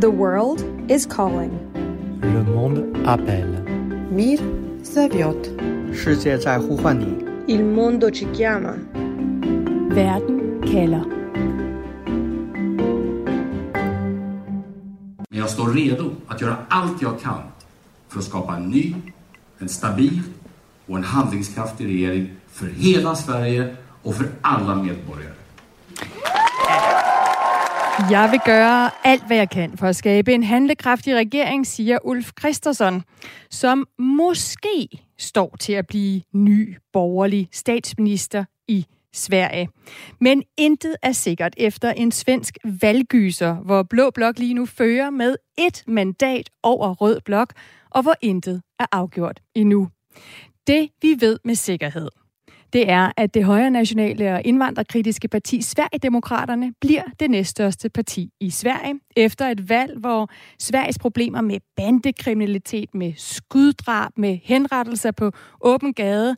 The world is calling. Le monde appelle. Mir zовет. 世界在呼唤你。 Il mondo ci chiama. Verden kalder. Men jag står redo att göra allt jag kan för att skapa en ny, en stabil och en handlingskraftig regering för hela Sverige och för alla medborgare. Jeg vil gøre alt, hvad jeg kan for at skabe en handlekraftig regering, siger Ulf Christensen, som måske står til at blive ny borgerlig statsminister i Sverige. Men intet er sikkert efter en svensk valggyser, hvor Blå Blok lige nu fører med et mandat over Rød Blok, og hvor intet er afgjort endnu. Det vi ved med sikkerhed, det er, at det højre nationale og indvandrerkritiske parti Sverigedemokraterne bliver det næststørste parti i Sverige efter et valg, hvor Sveriges problemer med bandekriminalitet, med skuddrab, med henrettelser på åben gade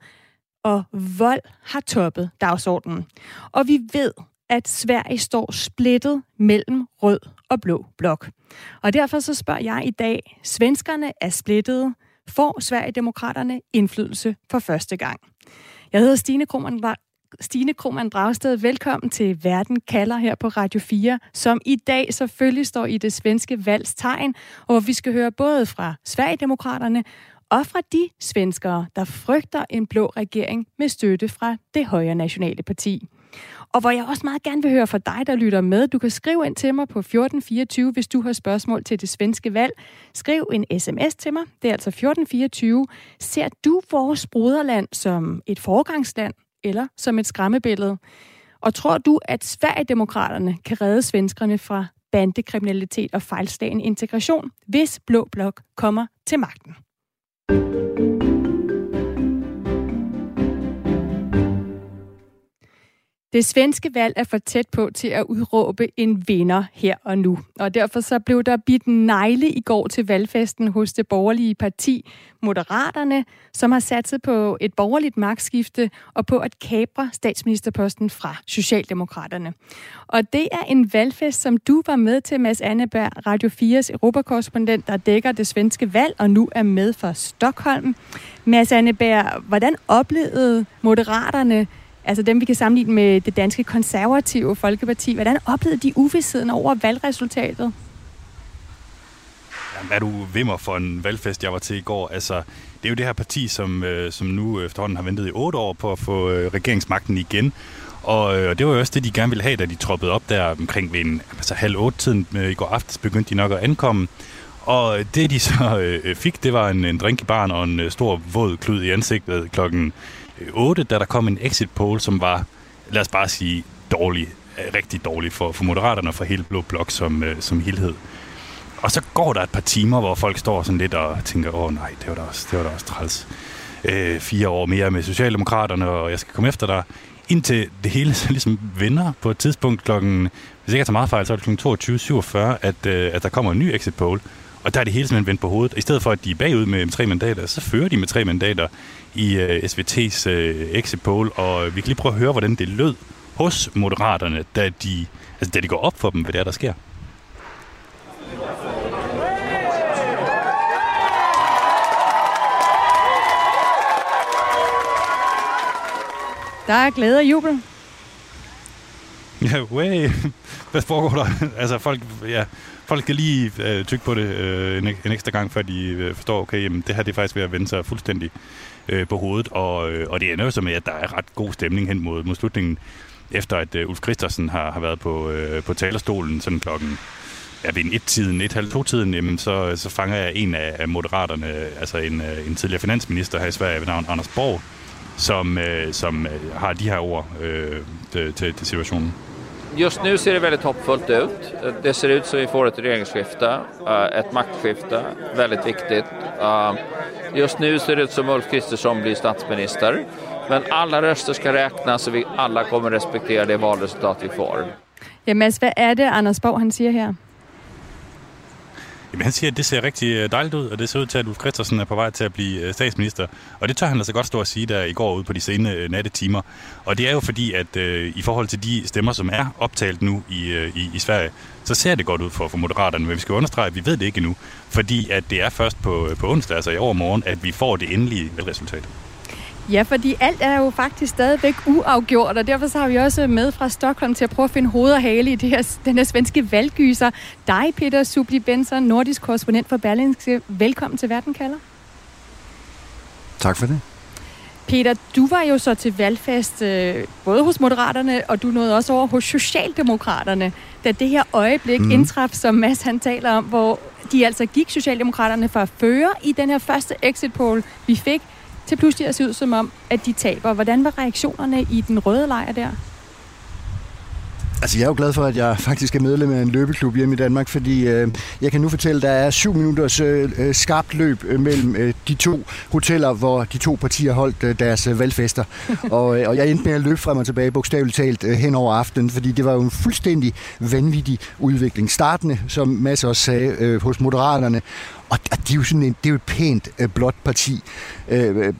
og vold har toppet dagsordenen. Og vi ved, at Sverige står splittet mellem rød og blå blok. Og derfor så spørger jeg i dag, svenskerne er splittet. Får Sverigedemokraterne indflydelse for første gang? Jeg hedder Stine Krohmann, Stine Krohmann Dragsted. Velkommen til Verden kalder her på Radio 4, som i dag selvfølgelig står i det svenske valgs tegn, og hvor vi skal høre både fra Sverigedemokraterne og fra de svenskere, der frygter en blå regering med støtte fra det højre nationale parti. Og hvor jeg også meget gerne vil høre fra dig, der lytter med. Du kan skrive ind til mig på 1424, hvis du har spørgsmål til det svenske valg. Skriv en sms til mig. Det er altså 1424. Ser du vores broderland som et forgangsland eller som et skræmmebillede? Og tror du, at Sverigedemokraterne kan redde svenskerne fra bandekriminalitet og fejlslagen integration, hvis Blå Blok kommer til magten? Det svenske valg er for tæt på til at udråbe en vinder her og nu. Og derfor så blev der bidt negle i går til valgfesten hos det borgerlige parti Moderaterne, som har satset på et borgerligt magtskifte og på at kapre statsministerposten fra Socialdemokraterne. Og det er en valgfest, som du var med til, Mads Anneberg, Radio 4's europakorrespondent, der dækker det svenske valg og nu er med for Stockholm. Mads Anneberg, hvordan oplevede Moderaterne altså dem, vi kan sammenligne med det danske konservative Folkeparti. Hvordan oplevede de uvidsheden over valgresultatet? Jamen, hvad du vimmer for en valgfest, jeg var til i går? Altså, det er jo det her parti, som, øh, som nu efterhånden har ventet i otte år på at få øh, regeringsmagten igen. Og, øh, og det var jo også det, de gerne ville have, da de troppede op der omkring ved en, altså halv otte tiden øh, i går aftes, begyndte de nok at ankomme. Og det, de så øh, fik, det var en, en drink i barn og en øh, stor våd klud i ansigtet klokken 8, da der kom en exit poll, som var, lad os bare sige, dårlig, øh, rigtig dårlig for, for Moderaterne og for hele Blå Blok som, øh, som helhed. Og så går der et par timer, hvor folk står sådan lidt og tænker, åh nej, det var da også, det var da også træls. Øh, fire år mere med Socialdemokraterne, og jeg skal komme efter dig. Indtil det hele så ligesom vinder på et tidspunkt klokken, hvis jeg tager meget fejl, så er det klokken 22.47, at, øh, at der kommer en ny exit poll. Og der er det hele simpelthen vendt på hovedet. I stedet for, at de er bagud med tre mandater, så fører de med tre mandater i uh, SVT's uh, exit poll. Og vi kan lige prøve at høre, hvordan det lød hos Moderaterne, da de, altså, da de går op for dem, hvad det er, der sker. Der er glæde og jubel. Ja, way. Hvad foregår der? altså, folk, ja, folk skal lige øh, tykke på det øh, en, en ekstra gang, før de øh, forstår, okay, jamen, det her det er faktisk ved at vende sig fuldstændig øh, på hovedet. Og, øh, og det ender jo så med, at der er ret god stemning hen mod, mod slutningen, efter at øh, Ulf Christensen har, har været på, øh, på talerstolen sådan klokken ja, ved en et-tiden, et halv to-tiden, jamen, så, så fanger jeg en af, af moderaterne, altså en, øh, en tidligere finansminister her i Sverige ved navn Anders Borg, som, øh, som øh, har de her ord øh, til, til, til situationen. Just nu ser det väldigt hoppfullt ut. Det ser ut som vi får ett regeringsskifte, eh, ett maktskifte, väldigt viktigt. Eh, just nu ser det ut som Ulf Kristersson blir statsminister. Men alla röster ska räknas och vi alla kommer respektera det valresultat vi får. Ja, Mads, vad är det, Anders Borg han säger här? Jamen, han siger, at det ser rigtig øh, dejligt ud, og det ser ud til, at Ulf Christensen er på vej til at blive øh, statsminister. Og det tør han altså godt stå og sige der i går ude på de sene øh, nattetimer. Og det er jo fordi, at øh, i forhold til de stemmer, som er optalt nu i, øh, i, i Sverige, så ser det godt ud for, for Moderaterne. Men vi skal understrege, at vi ved det ikke endnu. Fordi at det er først på, på onsdag, altså i overmorgen, at vi får det endelige resultat. Ja, fordi alt er jo faktisk stadigvæk uafgjort, og derfor så har vi også med fra Stockholm til at prøve at finde hoved og hale i det her, den her svenske valggyser. Dig, Peter Subli Benson, nordisk korrespondent for Berlingske. Velkommen til Verden kalder. Tak for det. Peter, du var jo så til valgfest øh, både hos Moderaterne, og du nåede også over hos Socialdemokraterne, da det her øjeblik mm. indtraf, som Mads han taler om, hvor de altså gik Socialdemokraterne for at føre i den her første exit poll, vi fik, til pludselig at se ud som om, at de taber. Hvordan var reaktionerne i den røde lejr der? Altså, jeg er jo glad for, at jeg faktisk er medlem af en løbeklub hjemme i Danmark, fordi øh, jeg kan nu fortælle, at der er syv minutters øh, øh, skarpt løb øh, mellem øh, de to hoteller, hvor de to partier holdt øh, deres øh, valgfester. og, øh, og jeg endte med at løbe frem og tilbage, bogstaveligt talt, øh, hen over aftenen, fordi det var jo en fuldstændig vanvittig udvikling. Startende, som Mads også sagde, øh, hos Moderaterne, og, og det er jo sådan en, det er jo et pænt øh, blåt parti. Øh, øh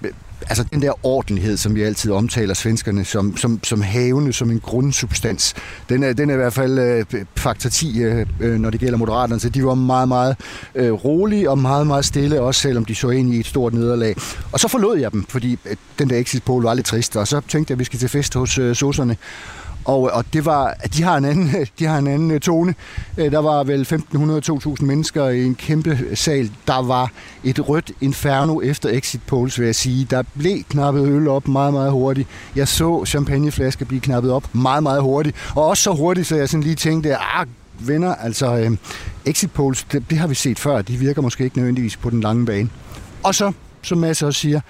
altså den der ordentlighed, som vi altid omtaler svenskerne som, som, som havende, som en grundsubstans, den er, den er i hvert fald øh, faktor 10, øh, øh, når det gælder moderaterne. Så de var meget, meget øh, rolige og meget, meget stille, også selvom de så ind i et stort nederlag. Og så forlod jeg dem, fordi øh, den der exit poll var lidt trist, og så tænkte jeg, at vi skal til fest hos øh, sosserne. Og, og det var, de har en anden, de har en anden øh, tone. Øh, der var vel 1.500-2.000 mennesker i en kæmpe sal. Der var et rødt inferno efter exit polls, vil jeg sige. Der blev knappet øl op meget, meget hurtigt. Jeg så champagneflasker blive knappet op meget, meget hurtigt. Og også så hurtigt, så jeg sådan lige tænkte, ah, venner, altså øh, exit polls, det, det har vi set før. De virker måske ikke nødvendigvis på den lange bane. Og så, som Mads også siger,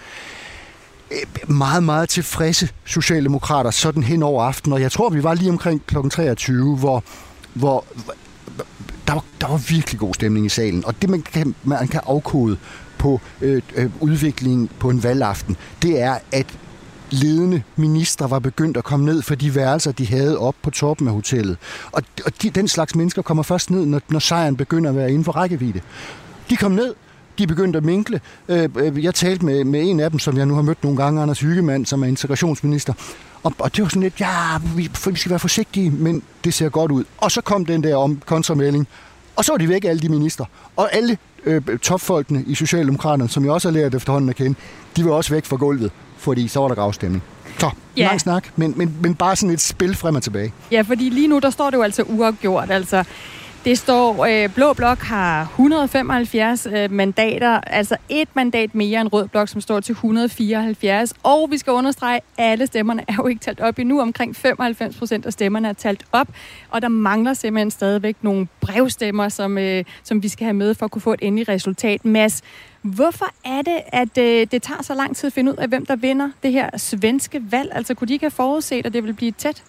Øh, meget, meget tilfredse socialdemokrater sådan hen over aftenen, og jeg tror, vi var lige omkring kl. 23, hvor, hvor der var, der var virkelig god stemning i salen, og det man kan, man kan afkode på øh, øh, udviklingen på en valgaften, det er, at ledende ministre var begyndt at komme ned for de værelser, de havde op på toppen af hotellet. Og, og de, den slags mennesker kommer først ned, når, når sejren begynder at være inden for rækkevidde. De kom ned, de begyndte at minkle. Øh, øh, jeg talte med, med en af dem, som jeg nu har mødt nogle gange, Anders Hyggemann, som er integrationsminister. Og, og det var sådan lidt, ja, vi, vi skal være forsigtige, men det ser godt ud. Og så kom den der om kontramelding, og så var de væk, alle de minister. Og alle øh, topfolkene i Socialdemokraterne, som jeg også har lært efterhånden at kende, de var også væk fra gulvet, fordi så var der gravstemning. Så, ja. lang snak, men, men, men bare sådan et spil frem og tilbage. Ja, fordi lige nu, der står det jo altså uafgjort. Altså, det står, øh, Blå Blok har 175 øh, mandater, altså et mandat mere end Rød Blok, som står til 174. Og vi skal understrege, at alle stemmerne er jo ikke talt op endnu. Omkring 95 procent af stemmerne er talt op, og der mangler simpelthen stadigvæk nogle brevstemmer, som, øh, som vi skal have med for at kunne få et endeligt resultat. Mads, hvorfor er det, at øh, det tager så lang tid at finde ud af, hvem der vinder det her svenske valg? Altså kunne de ikke have forudset, at det vil blive tæt?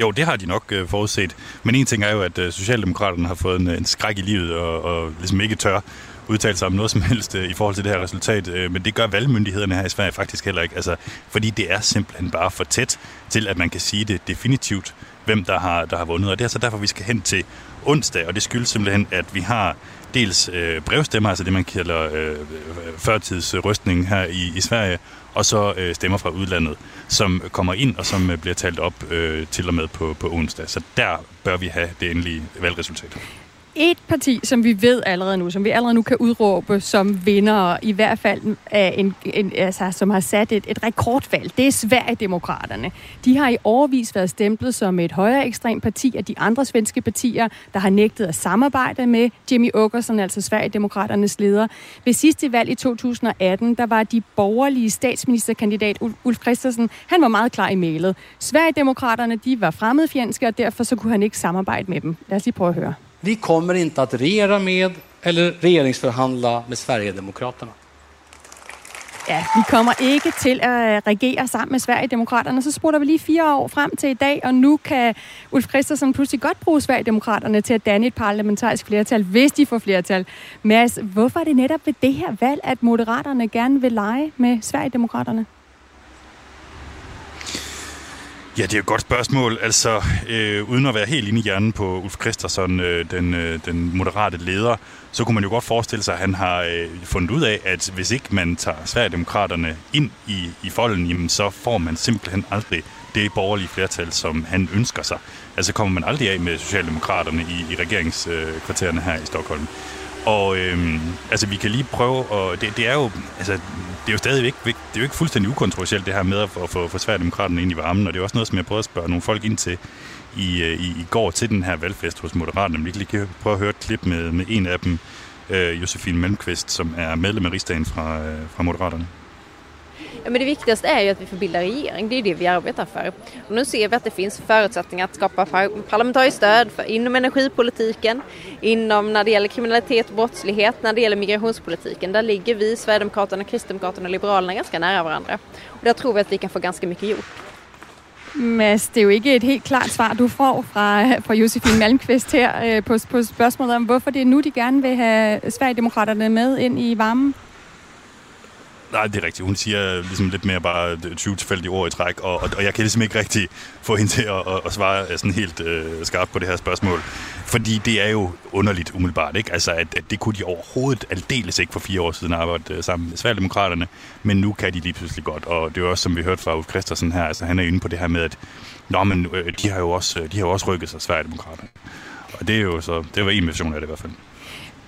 Jo, det har de nok øh, forudset. Men en ting er jo, at øh, Socialdemokraterne har fået en, øh, en skræk i livet og, og ligesom ikke tør udtale sig om noget som helst øh, i forhold til det her resultat. Øh, men det gør valgmyndighederne her i Sverige faktisk heller ikke. Altså, fordi det er simpelthen bare for tæt til, at man kan sige det definitivt, hvem der har, der har vundet. Og det er så derfor, vi skal hen til onsdag, og det skyldes simpelthen, at vi har dels øh, brevstemmer, altså det man kalder øh, øh førtidsrystning her i, i Sverige, og så øh, stemmer fra udlandet, som kommer ind og som øh, bliver talt op øh, til og med på, på onsdag. Så der bør vi have det endelige valgresultat. Et parti, som vi ved allerede nu, som vi allerede nu kan udråbe som vinder, i hvert fald af en, en, altså, som har sat et, et rekordvalg, det er Sverigedemokraterne. De har i overvis været stemplet som et højere ekstrem parti af de andre svenske partier, der har nægtet at samarbejde med Jimmy Åkesson, altså Sverigedemokraternes leder. Ved sidste valg i 2018, der var de borgerlige statsministerkandidat Ulf Christensen, han var meget klar i mailet. Sverigedemokraterne, de var fremmedfjendske, og derfor så kunne han ikke samarbejde med dem. Lad os lige prøve at høre. Vi kommer inte att regera med eller regeringsforhandla med Sverigedemokraterna. Ja, vi kommer ikke til at øh, regere sammen med Sverigedemokraterne. Så spurgte vi lige fire år frem til i dag, og nu kan Ulf Christensen pludselig godt bruge Sverigedemokraterne til at danne et parlamentarisk flertal, hvis de får flertal. Mads, hvorfor er det netop ved det her valg, at Moderaterne gerne vil lege med Sverigedemokraterne? Ja, det er et godt spørgsmål. Altså, øh, uden at være helt inde i hjernen på Ulf Christensen, øh, den, øh, den moderate leder, så kunne man jo godt forestille sig, at han har øh, fundet ud af, at hvis ikke man tager Sverigedemokraterne ind i, i folden, jamen, så får man simpelthen aldrig det borgerlige flertal, som han ønsker sig. Altså kommer man aldrig af med Socialdemokraterne i, i regeringskvartererne her i Stockholm. Og øhm, altså, vi kan lige prøve, og det, det er jo, altså, det er jo stadig ikke, det er jo ikke fuldstændig ukontroversielt, det her med at få, få, Sverigedemokraterne ind i varmen, og det er også noget, som jeg prøvede at spørge nogle folk ind til i, øh, i, i går til den her valgfest hos Moderaterne. Vi kan lige prøve at høre et klip med, med en af dem, øh, Josefine Melmqvist, som er medlem af rigsdagen fra, øh, fra Moderaterne. Ja, men det viktigaste är ju att vi får bilda regering, det är det vi arbetar för. Och nu ser vi att det finns förutsättningar att skapa parlamentariskt stöd för, inom energipolitiken, inom när det gäller kriminalitet och brottslighet, när det gäller migrationspolitiken. Där ligger vi, Sverigedemokraterna, Kristdemokraterna och Liberalerna ganska nära varandra. Och där tror vi att vi kan få ganska mycket gjort. Mads, det er jo ikke et helt klart svar, du får fra, fra Josefine Malmqvist her øh, på, på spørgsmålet om, hvorfor det er nu, de gerne vil have Sverigedemokraterne med ind i varmen. Nej, det er rigtigt. Hun siger ligesom lidt mere bare 20 tilfældige ord i træk, og, og, og jeg kan ligesom ikke rigtig få hende til at, at, at svare øh, sådan helt øh, skarpt på det her spørgsmål. Fordi det er jo underligt umiddelbart, ikke? Altså, at, at det kunne de overhovedet aldeles ikke for fire år siden arbejde øh, sammen med Sverigedemokraterne, men nu kan de lige pludselig godt. Og det er også, som vi hørte fra Ulf Christensen her, altså han er inde på det her med, at Nå, men, øh, de, har jo også, øh, de har jo også rykket sig, Sverigedemokraterne. Og det er jo så, det var en version af det i hvert fald.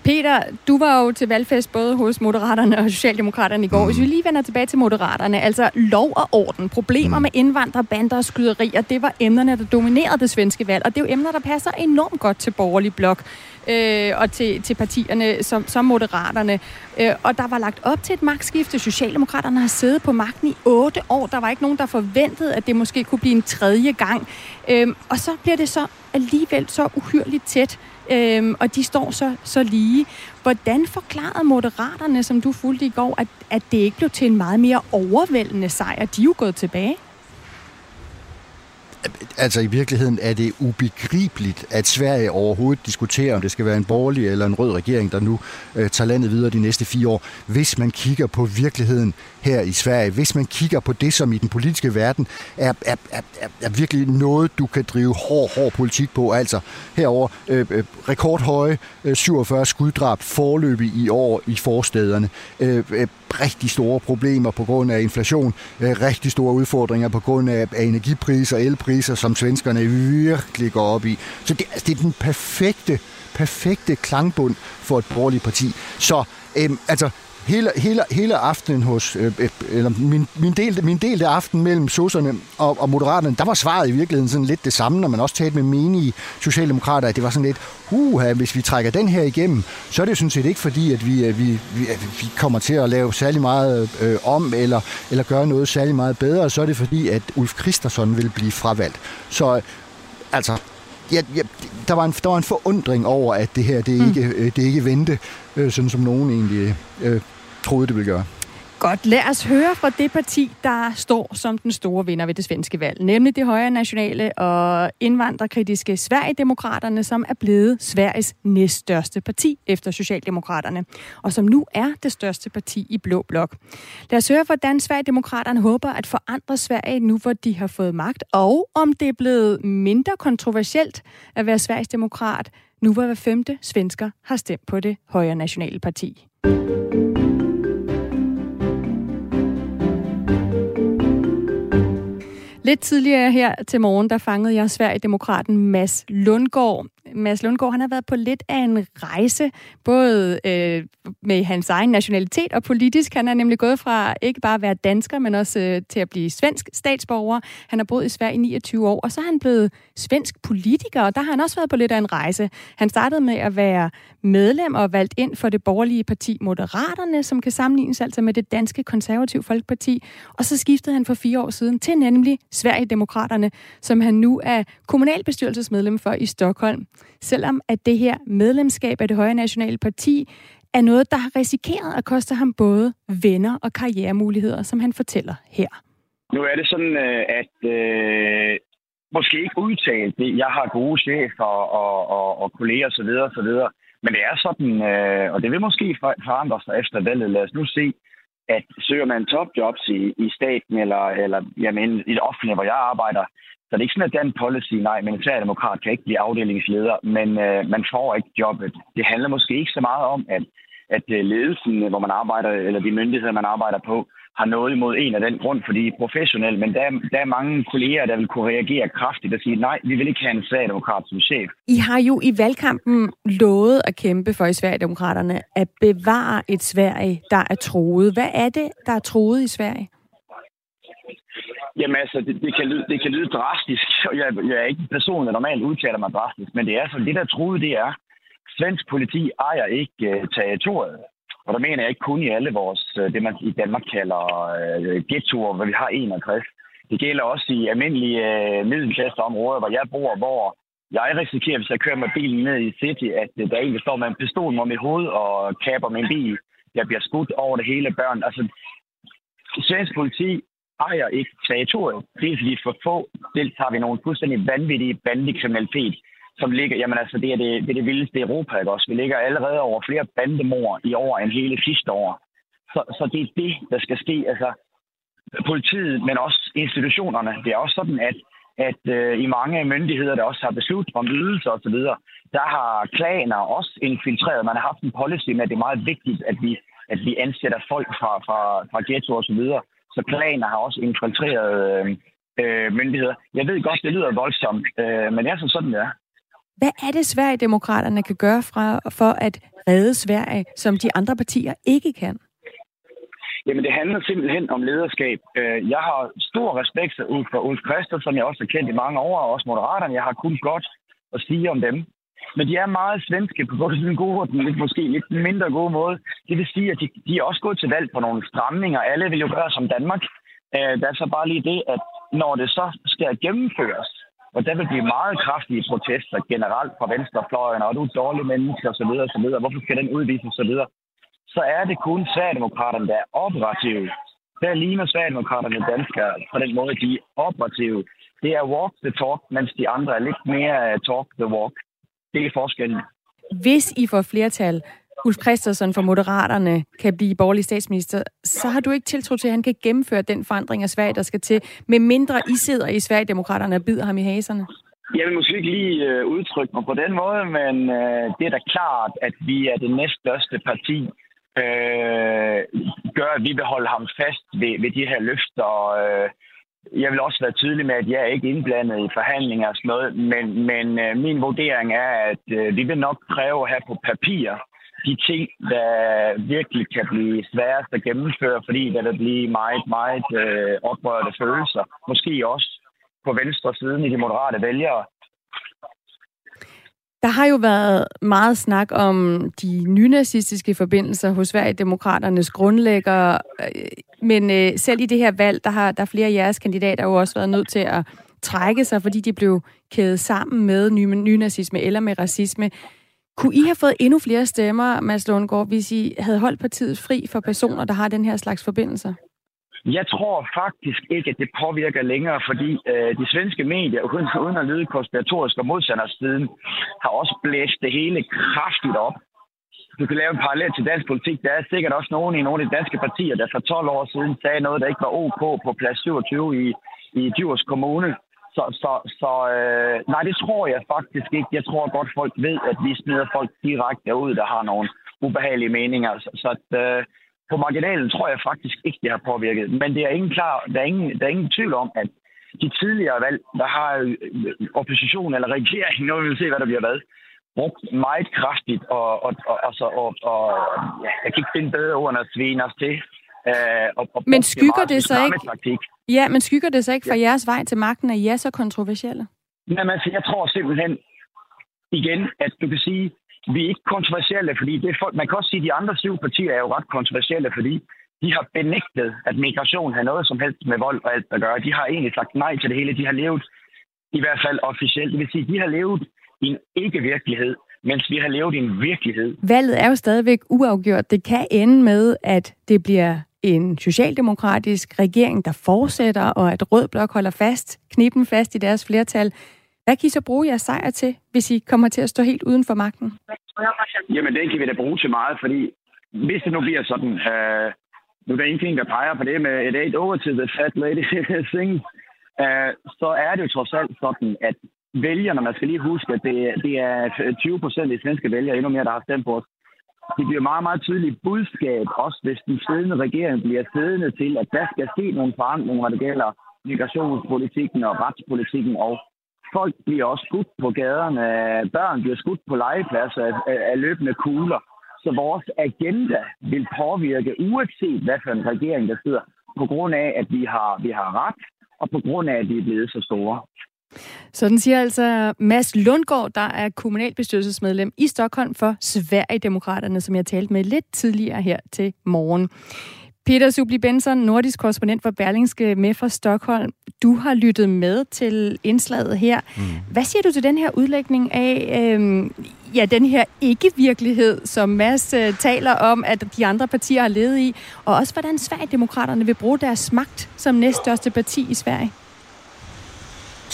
Peter, du var jo til valgfest både hos Moderaterne og Socialdemokraterne i går. Mm. Hvis vi lige vender tilbage til Moderaterne, altså lov og orden, problemer mm. med indvandrere, bander og skyderier, det var emnerne, der dominerede det svenske valg, og det er jo emner, der passer enormt godt til borgerlig blok øh, og til, til partierne som, som Moderaterne. Øh, og der var lagt op til et magtskifte. Socialdemokraterne har siddet på magten i otte år. Der var ikke nogen, der forventede, at det måske kunne blive en tredje gang. Øh, og så bliver det så alligevel så uhyrligt tæt øhm, og de står så, så lige. Hvordan forklarede moderaterne, som du fulgte i går, at, at det ikke blev til en meget mere overvældende sejr? De er jo gået tilbage. Altså i virkeligheden er det ubegribeligt, at Sverige overhovedet diskuterer, om det skal være en borgerlig eller en rød regering, der nu øh, tager landet videre de næste fire år. Hvis man kigger på virkeligheden her i Sverige, hvis man kigger på det, som i den politiske verden er, er, er, er, virkelig noget, du kan drive hård, hård politik på. Altså herover øh, øh, rekordhøje øh, 47 skuddrab forløbig i år i forstederne. Øh, øh, rigtig store problemer på grund af inflation, øh, rigtig store udfordringer på grund af, af energipriser, elpriser, som svenskerne virkelig går op i. Så det, altså, det er den perfekte, perfekte klangbund for et borgerligt parti. Så øhm, altså, hele, hele, hele aftenen hos, øh, øh, eller min, min, del, min del af aften mellem sosserne og, og moderaterne, der var svaret i virkeligheden sådan lidt det samme, når man også talte med menige socialdemokrater, at det var sådan lidt, huha, hvis vi trækker den her igennem, så er det jo sådan set ikke fordi, at vi, at vi, vi, at vi kommer til at lave særlig meget øh, om, eller, eller gøre noget særlig meget bedre, så er det fordi, at Ulf Christensen vil blive fravalgt. Så altså, ja, ja, der, var en, der var en forundring over, at det her det mm. ikke, det ikke vendte, øh, sådan som nogen egentlig øh, troede, det ville gøre. Godt, lad os høre fra det parti, der står som den store vinder ved det svenske valg, nemlig det højre nationale og indvandrerkritiske Sverigedemokraterne, som er blevet Sveriges næststørste parti efter Socialdemokraterne, og som nu er det største parti i Blå Blok. Lad os høre, hvordan Sverigedemokraterne håber at forandre Sverige nu, hvor de har fået magt, og om det er blevet mindre kontroversielt at være Sveriges demokrat, nu hvor hver femte svensker har stemt på det højre nationale parti. Lidt tidligere her til morgen, der fangede jeg Sverigedemokraten Mads Lundgaard. Mads Lundgaard, han har været på lidt af en rejse, både øh, med hans egen nationalitet og politisk. Han er nemlig gået fra ikke bare at være dansker, men også øh, til at blive svensk statsborger. Han har boet i Sverige i 29 år, og så er han blevet svensk politiker, og der har han også været på lidt af en rejse. Han startede med at være medlem og valgt ind for det borgerlige parti Moderaterne, som kan sammenlignes altså med det danske konservative folkeparti. Og så skiftede han for fire år siden til nemlig Sverigedemokraterne, som han nu er kommunalbestyrelsesmedlem for i Stockholm. Selvom at det her medlemskab af det højre nationale parti er noget, der har risikeret at koste ham både venner og karrieremuligheder, som han fortæller her. Nu er det sådan, øh, at øh, måske ikke udtalt, jeg har gode chefer og, og, og kolleger osv. osv. Men det er sådan, øh, og det vil måske forandre sig efter valget. Lad os nu se. at søger man topjobs i, i staten eller, eller jamen, i det offentlige, hvor jeg arbejder, så det er ikke sådan, at den policy, nej, men demokrat kan ikke blive afdelingsleder, men øh, man får ikke jobbet. Det handler måske ikke så meget om, at, at øh, ledelsen, hvor man arbejder, eller de myndigheder, man arbejder på, har noget imod en af den grund, fordi professionelt, men der, der er mange kolleger, der vil kunne reagere kraftigt og sige, nej, vi vil ikke have en Sverigedemokrat som chef. I har jo i valgkampen lovet at kæmpe for i Sverigedemokraterne at bevare et Sverige, der er troet. Hvad er det, der er troet i Sverige? Jamen altså, det, det, kan, lyde, det kan lyde drastisk, og jeg, jeg er ikke en person, der normalt udtaler mig drastisk, men det er sådan, det der troede, det er, svensk politi ejer ikke uh, territoriet. Og der mener jeg ikke kun i alle vores, øh, det man i Danmark kalder uh, ghettoer, hvor vi har 61. Det gælder også i almindelige uh, middelklasseområder, hvor jeg bor, hvor jeg risikerer, hvis jeg kører med bilen ned i City, at uh, der egentlig står med en pistol mod mit hoved og kapper min bil. Jeg bliver skudt over det hele børn. Altså, svensk politi ejer ikke territoriet. Det er fordi for få, dels har vi nogle fuldstændig vanvittige bandekriminalitet, som ligger, jamen altså, det er det, det, er det vildeste i Europa, ikke også? Vi ligger allerede over flere bandemord i år end hele sidste år. Så, så det er det, der skal ske. Altså, politiet, men også institutionerne. Det er også sådan, at, at øh, i mange myndigheder, der også har besluttet om ydelser osv., der har klaner også infiltreret. Man har haft en policy med, at det er meget vigtigt, at vi, at vi ansætter folk fra, fra, fra ghetto osv., så klaner har også infiltreret øh, øh, myndigheder. Jeg ved godt, det lyder voldsomt, øh, men det er sådan, det er. Hvad er det, Sverigedemokraterne kan gøre fra, for at redde Sverige, som de andre partier ikke kan? Jamen, det handler simpelthen om lederskab. Øh, jeg har stor respekt for Ulf Christer, som jeg også har kendt i mange år, og også Moderaterne. Jeg har kun godt at sige om dem. Men de er meget svenske på både den gode og den lidt, måske lidt mindre gode måde. Det vil sige, at de, de er også gået til valg på nogle stramninger. Alle vil jo gøre som Danmark. Øh, der er så bare lige det, at når det så skal gennemføres, og der vil blive meget kraftige protester generelt fra venstrefløjen, og du er dårlige mennesker osv. osv. Hvorfor skal den udvises osv.? Så er det kun Sverigedemokraterne, der er operative. Der ligner Sverigedemokraterne danskere på den måde, de er operative. Det er walk the talk, mens de andre er lidt mere øh, talk the walk. Det er forskellen. Hvis I får flertal, Ulf Christensen fra Moderaterne kan blive borgerlig statsminister, så har du ikke tiltro til, at han kan gennemføre den forandring af Sverige, der skal til, med mindre I sidder i Sverigedemokraterne og bider ham i haserne? Jeg vil måske ikke lige øh, udtrykke mig på den måde, men øh, det er da klart, at vi er det næststørste parti, øh, gør, at vi vil holde ham fast ved, ved de her løfter. Øh, jeg vil også være tydelig med, at jeg er ikke indblandet i forhandlinger og sådan noget, men, men øh, min vurdering er, at øh, vi vil nok kræve at have på papir de ting, der virkelig kan blive sværest at gennemføre, fordi der vil blive meget, meget øh, oprørte følelser. Måske også på venstre siden i de moderate vælgere. Der har jo været meget snak om de nynazistiske forbindelser hos Sverigedemokraternes grundlægger, øh, men øh, selv i det her valg, der har der flere af jeres kandidater jo også været nødt til at trække sig, fordi de blev kædet sammen med ny, nynazisme eller med racisme. Kunne I have fået endnu flere stemmer, Mads Lundgaard, hvis I havde holdt partiet fri for personer, der har den her slags forbindelser? Jeg tror faktisk ikke, at det påvirker længere, fordi øh, de svenske medier, uden, uden at lyde konspiratorisk og modstandersiden, har også blæst det hele kraftigt op. Du kan lave en parallel til dansk politik. Der er sikkert også nogen i nogle af de danske partier, der for 12 år siden sagde noget, der ikke var ok på plads 27 i, i Djurs Kommune. Så, så, så øh, nej, det tror jeg faktisk ikke. Jeg tror godt, folk ved, at vi smider folk direkte ud, der har nogle ubehagelige meninger. Så, så øh, på marginalen tror jeg faktisk ikke, det har påvirket. Men det er ingen klar, der, er ingen, der er ingen tvivl om, at de tidligere valg, der har øh, opposition eller regering, nu vil vi se, hvad der bliver hvad, brugt meget kraftigt, og, og, og, og, og, og ja, jeg kan ikke finde bedre ord end at svine os til. Øh, og, og men skygger det så ikke? Taktik. Ja, men skygger det så ikke fra ja. jeres vej til magten, at I er så kontroversielle? Jamen, altså, jeg tror simpelthen igen, at du kan sige, vi er ikke kontroversielle, fordi det er folk, man kan også sige, at de andre syv partier er jo ret kontroversielle, fordi de har benægtet, at migration har noget som helst med vold og alt at gøre. De har egentlig sagt nej til det hele. De har levet, i hvert fald officielt, det vil sige, de har levet i en ikke-virkelighed, mens vi har levet i en virkelighed. Valget er jo stadigvæk uafgjort. Det kan ende med, at det bliver en socialdemokratisk regering, der fortsætter, og at Rød Blok holder fast, knippen fast i deres flertal. Hvad kan I så bruge jeres sejr til, hvis I kommer til at stå helt uden for magten? Jamen, det kan vi da bruge til meget, fordi hvis det nu bliver sådan, øh, nu er der ingenting, der peger på det med et eight over to the fat lady thing, øh, så er det jo trods alt sådan, at vælgerne, man skal lige huske, at det, det er 20 procent af de svenske vælgere, endnu mere, der har stemt på os. Det bliver meget, meget tydeligt budskab, også hvis den siddende regering bliver siddende til, at der skal ske nogle forandringer, når det gælder migrationspolitikken og retspolitikken, og folk bliver også skudt på gaderne, børn bliver skudt på legepladser af, af løbende kugler. Så vores agenda vil påvirke, uanset hvad for en regering der sidder, på grund af, at vi har, vi har ret, og på grund af, at vi er blevet så store. Sådan siger altså Mads Lundgaard, der er kommunalbestyrelsesmedlem i Stockholm for Sverigedemokraterne, som jeg talte med lidt tidligere her til morgen. Peter Subli Benson, nordisk korrespondent for Berlingske med fra Stockholm. Du har lyttet med til indslaget her. Mm. Hvad siger du til den her udlægning af øhm, ja, den her ikke-virkelighed, som Mads øh, taler om, at de andre partier har levet i, og også hvordan Sverigedemokraterne vil bruge deres magt som næststørste parti i Sverige?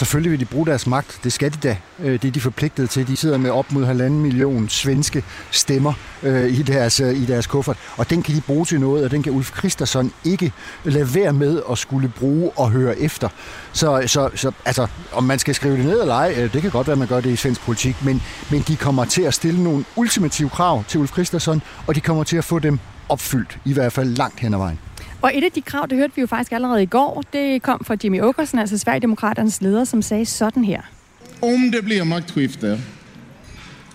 Selvfølgelig vil de bruge deres magt. Det skal de da. Øh, det er de forpligtet til. De sidder med op mod halvanden million svenske stemmer øh, i, deres, øh, i deres kuffert. Og den kan de bruge til noget, og den kan Ulf Christensen ikke lade være med at skulle bruge og høre efter. Så, så, så altså, om man skal skrive det ned eller ej, det kan godt være, at man gør det i svensk politik, men, men de kommer til at stille nogle ultimative krav til Ulf Christensen, og de kommer til at få dem opfyldt, i hvert fald langt hen ad vejen. Og et af de krav, det hørte vi jo faktisk allerede i går, det kom fra Jimmy Åkersen, altså Sverigedemokraternes leder, som sagde sådan her. Om det bliver magtskifte,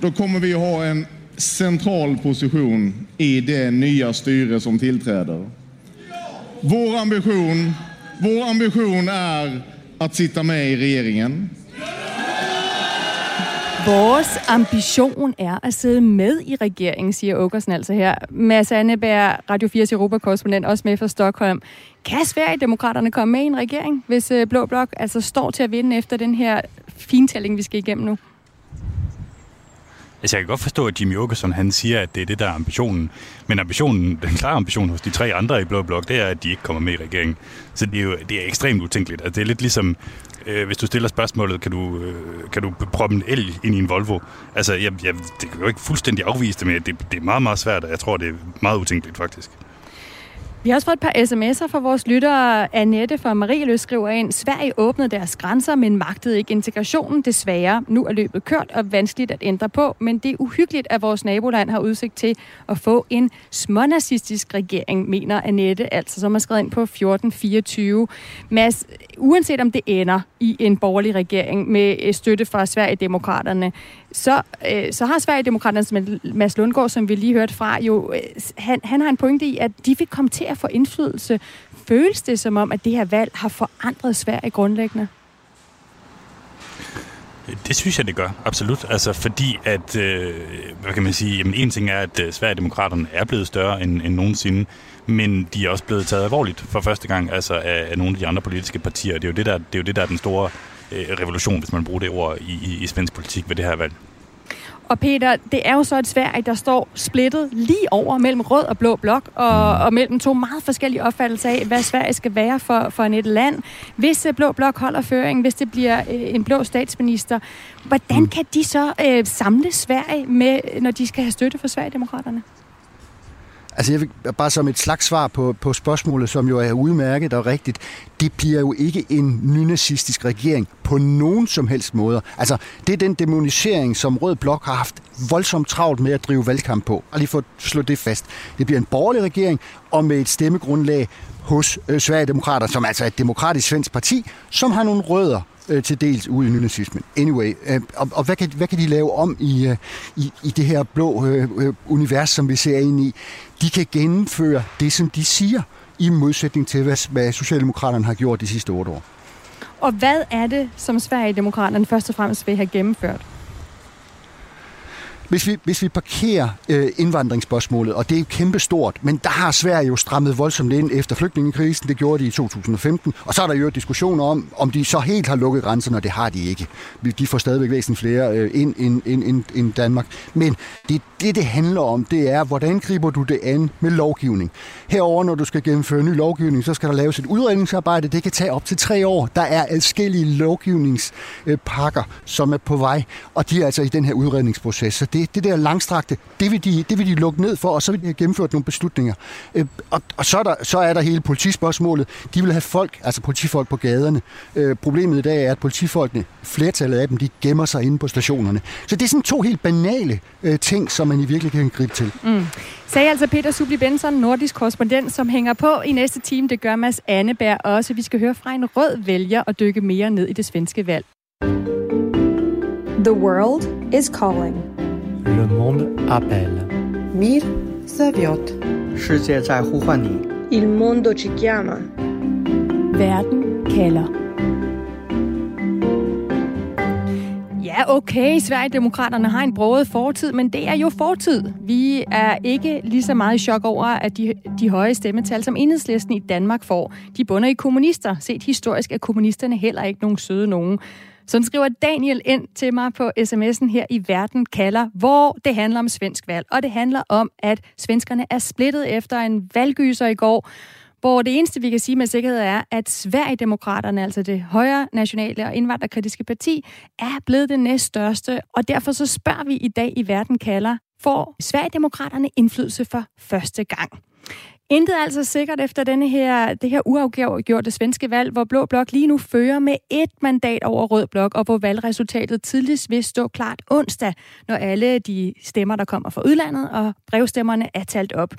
då kommer vi at have en central position i det nya styre som tillträder. Vår ambition, vår ambition är att sitta med i regeringen. Vores ambition er at sidde med i regeringen, siger Åkersen altså her. Mads Anneberg, Radio 4's Europakorrespondent, også med fra Stockholm. Kan Sverigedemokraterne komme med i en regering, hvis øh, Blå Blok altså står til at vinde efter den her fintælling, vi skal igennem nu? Altså, jeg kan godt forstå, at Jimmy Åkesson, han siger, at det er det, der er ambitionen. Men ambitionen, den klare ambition hos de tre andre i Blå Blok, det er, at de ikke kommer med i regeringen. Så det er jo det er ekstremt utænkeligt. Altså, det er lidt ligesom, øh, hvis du stiller spørgsmålet, kan du, øh, kan du proppe en el ind i en Volvo? Altså, jeg, jeg, det kan jo ikke fuldstændig afvise det, men det, det er meget, meget svært, og jeg tror, det er meget utænkeligt, faktisk. Vi har også fået et par sms'er fra vores lyttere. Annette fra Marieløs skriver ind, Sverige åbnede deres grænser, men magtede ikke integrationen. Desværre, nu er løbet kørt og vanskeligt at ændre på, men det er uhyggeligt, at vores naboland har udsigt til at få en smånazistisk regering, mener Annette, altså som har skrevet ind på 1424. Mads, uanset om det ender i en borgerlig regering med øh, støtte fra Sverigedemokraterne, så, øh, så har Sverigedemokraternes Mads Lundgaard, som vi lige hørte fra, jo, øh, han, han har en pointe i, at de vil komme til at få indflydelse. Føles det som om, at det her valg har forandret Sverige grundlæggende? Det synes jeg, det gør, absolut. Altså fordi, at, øh, hvad kan man sige, jamen en ting er, at øh, Sverigedemokraterne er blevet større end, end nogensinde, men de er også blevet taget alvorligt for første gang altså af, af nogle af de andre politiske partier. Det er jo det, der, det er, jo det, der er den store øh, revolution, hvis man bruger det ord i, i, i svensk politik ved det her valg. Og Peter, det er jo så et Sverige, der står splittet lige over mellem rød og blå blok, og, og mellem to meget forskellige opfattelser af, hvad Sverige skal være for, for et land. Hvis øh, blå blok holder føring, hvis det bliver øh, en blå statsminister, hvordan mm. kan de så øh, samle Sverige, med, når de skal have støtte for Sverigedemokraterne? Altså jeg vil bare som et slags svar på, på spørgsmålet, som jo er udmærket og rigtigt, det bliver jo ikke en nynazistisk regering på nogen som helst måder. Altså det er den demonisering, som Rød Blok har haft voldsomt travlt med at drive valgkamp på. Og lige for at slå det fast. Det bliver en borgerlig regering, og med et stemmegrundlag hos øh, Sverigedemokrater, som altså er et demokratisk svensk parti, som har nogle rødder øh, til dels ude i nynazismen. Anyway, øh, og, og hvad, kan, hvad kan de lave om i, øh, i, i det her blå øh, øh, univers, som vi ser ind i? De kan gennemføre det, som de siger, i modsætning til, hvad, hvad Socialdemokraterne har gjort de sidste otte år. Og hvad er det, som Sverigedemokraterne først og fremmest vil have gennemført? Hvis vi, hvis vi parkerer øh, indvandringsspørgsmålet, og det er kæmpe stort, men der har Sverige jo strammet voldsomt ind efter flygtningekrisen, det gjorde de i 2015, og så er der jo diskussioner om, om de så helt har lukket grænserne, og det har de ikke. De får stadigvæk væsentligt flere øh, ind, ind, ind, ind, ind Danmark. Men det, det, det handler om, det er, hvordan griber du det an med lovgivning. Herover når du skal gennemføre ny lovgivning, så skal der laves et udredningsarbejde. Det kan tage op til tre år. Der er adskillige lovgivningspakker, øh, som er på vej, og de er altså i den her udredningsproces. Så det, det der langstrakte, det vil, de, det vil de lukke ned for, og så vil de have gennemført nogle beslutninger. Øh, og og så, er der, så er der hele politispørgsmålet. De vil have folk, altså politifolk på gaderne. Øh, problemet i dag er, at politifolkene, flertallet af dem, de gemmer sig inde på stationerne. Så det er sådan to helt banale øh, ting, som man i virkeligheden kan gribe til. Mm. Sagde altså Peter Subli Benson, nordisk korrespondent, som hænger på i næste time. Det gør Mads Anneberg også. Vi skal høre fra en rød vælger og dykke mere ned i det svenske valg. The world is calling. Le monde appelle. Mir Saviot. Il mondo ci chiama. Verden kalder. Ja, okay, Sverigedemokraterne har en broget fortid, men det er jo fortid. Vi er ikke lige så meget i chok over, at de, de høje stemmetal, som enhedslisten i Danmark får, de bunder i kommunister. Set historisk er kommunisterne heller ikke nogen søde nogen. Sådan skriver Daniel ind til mig på sms'en her i Verden kalder, hvor det handler om svensk valg. Og det handler om, at svenskerne er splittet efter en valggyser i går, hvor det eneste, vi kan sige med sikkerhed, er, at Sverigedemokraterne, altså det højre nationale og indvandrerkritiske parti, er blevet det næststørste. Og derfor så spørger vi i dag i Verden kalder, får Sverigedemokraterne indflydelse for første gang? Intet er altså sikkert efter denne her, det her uafgjorte svenske valg, hvor Blå Blok lige nu fører med et mandat over Rød Blok, og hvor valgresultatet tidligst vil stå klart onsdag, når alle de stemmer, der kommer fra udlandet, og brevstemmerne er talt op.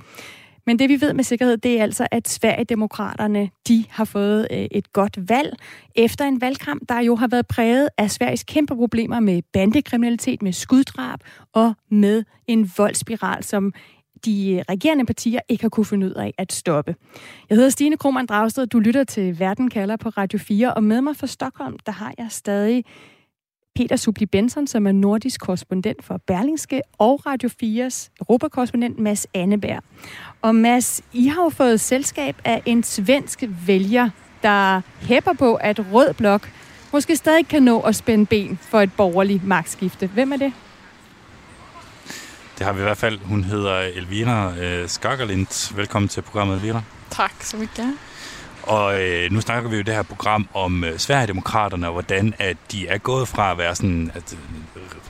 Men det vi ved med sikkerhed, det er altså, at Sverigedemokraterne, de har fået øh, et godt valg efter en valgkamp, der jo har været præget af Sveriges kæmpe problemer med bandekriminalitet, med skuddrab og med en voldsspiral, som de regerende partier ikke har kunne finde ud af at stoppe. Jeg hedder Stine Krohmann Dragsted, du lytter til Verden kalder på Radio 4, og med mig fra Stockholm, der har jeg stadig Peter Subli Benson, som er nordisk korrespondent for Berlingske, og Radio 4's europakorrespondent Mads Anneberg. Og Mads, I har jo fået selskab af en svensk vælger, der hæpper på, at Rød Blok måske stadig kan nå at spænde ben for et borgerligt magtskifte. Hvem er det? Det har vi i hvert fald. Hun hedder Elvira øh. Velkommen til programmet, Elvira. Tak så mycket. Og øh, nu snakker vi jo i det her program om øh, Sverigedemokraterne, og hvordan at de er gået fra at være sådan at,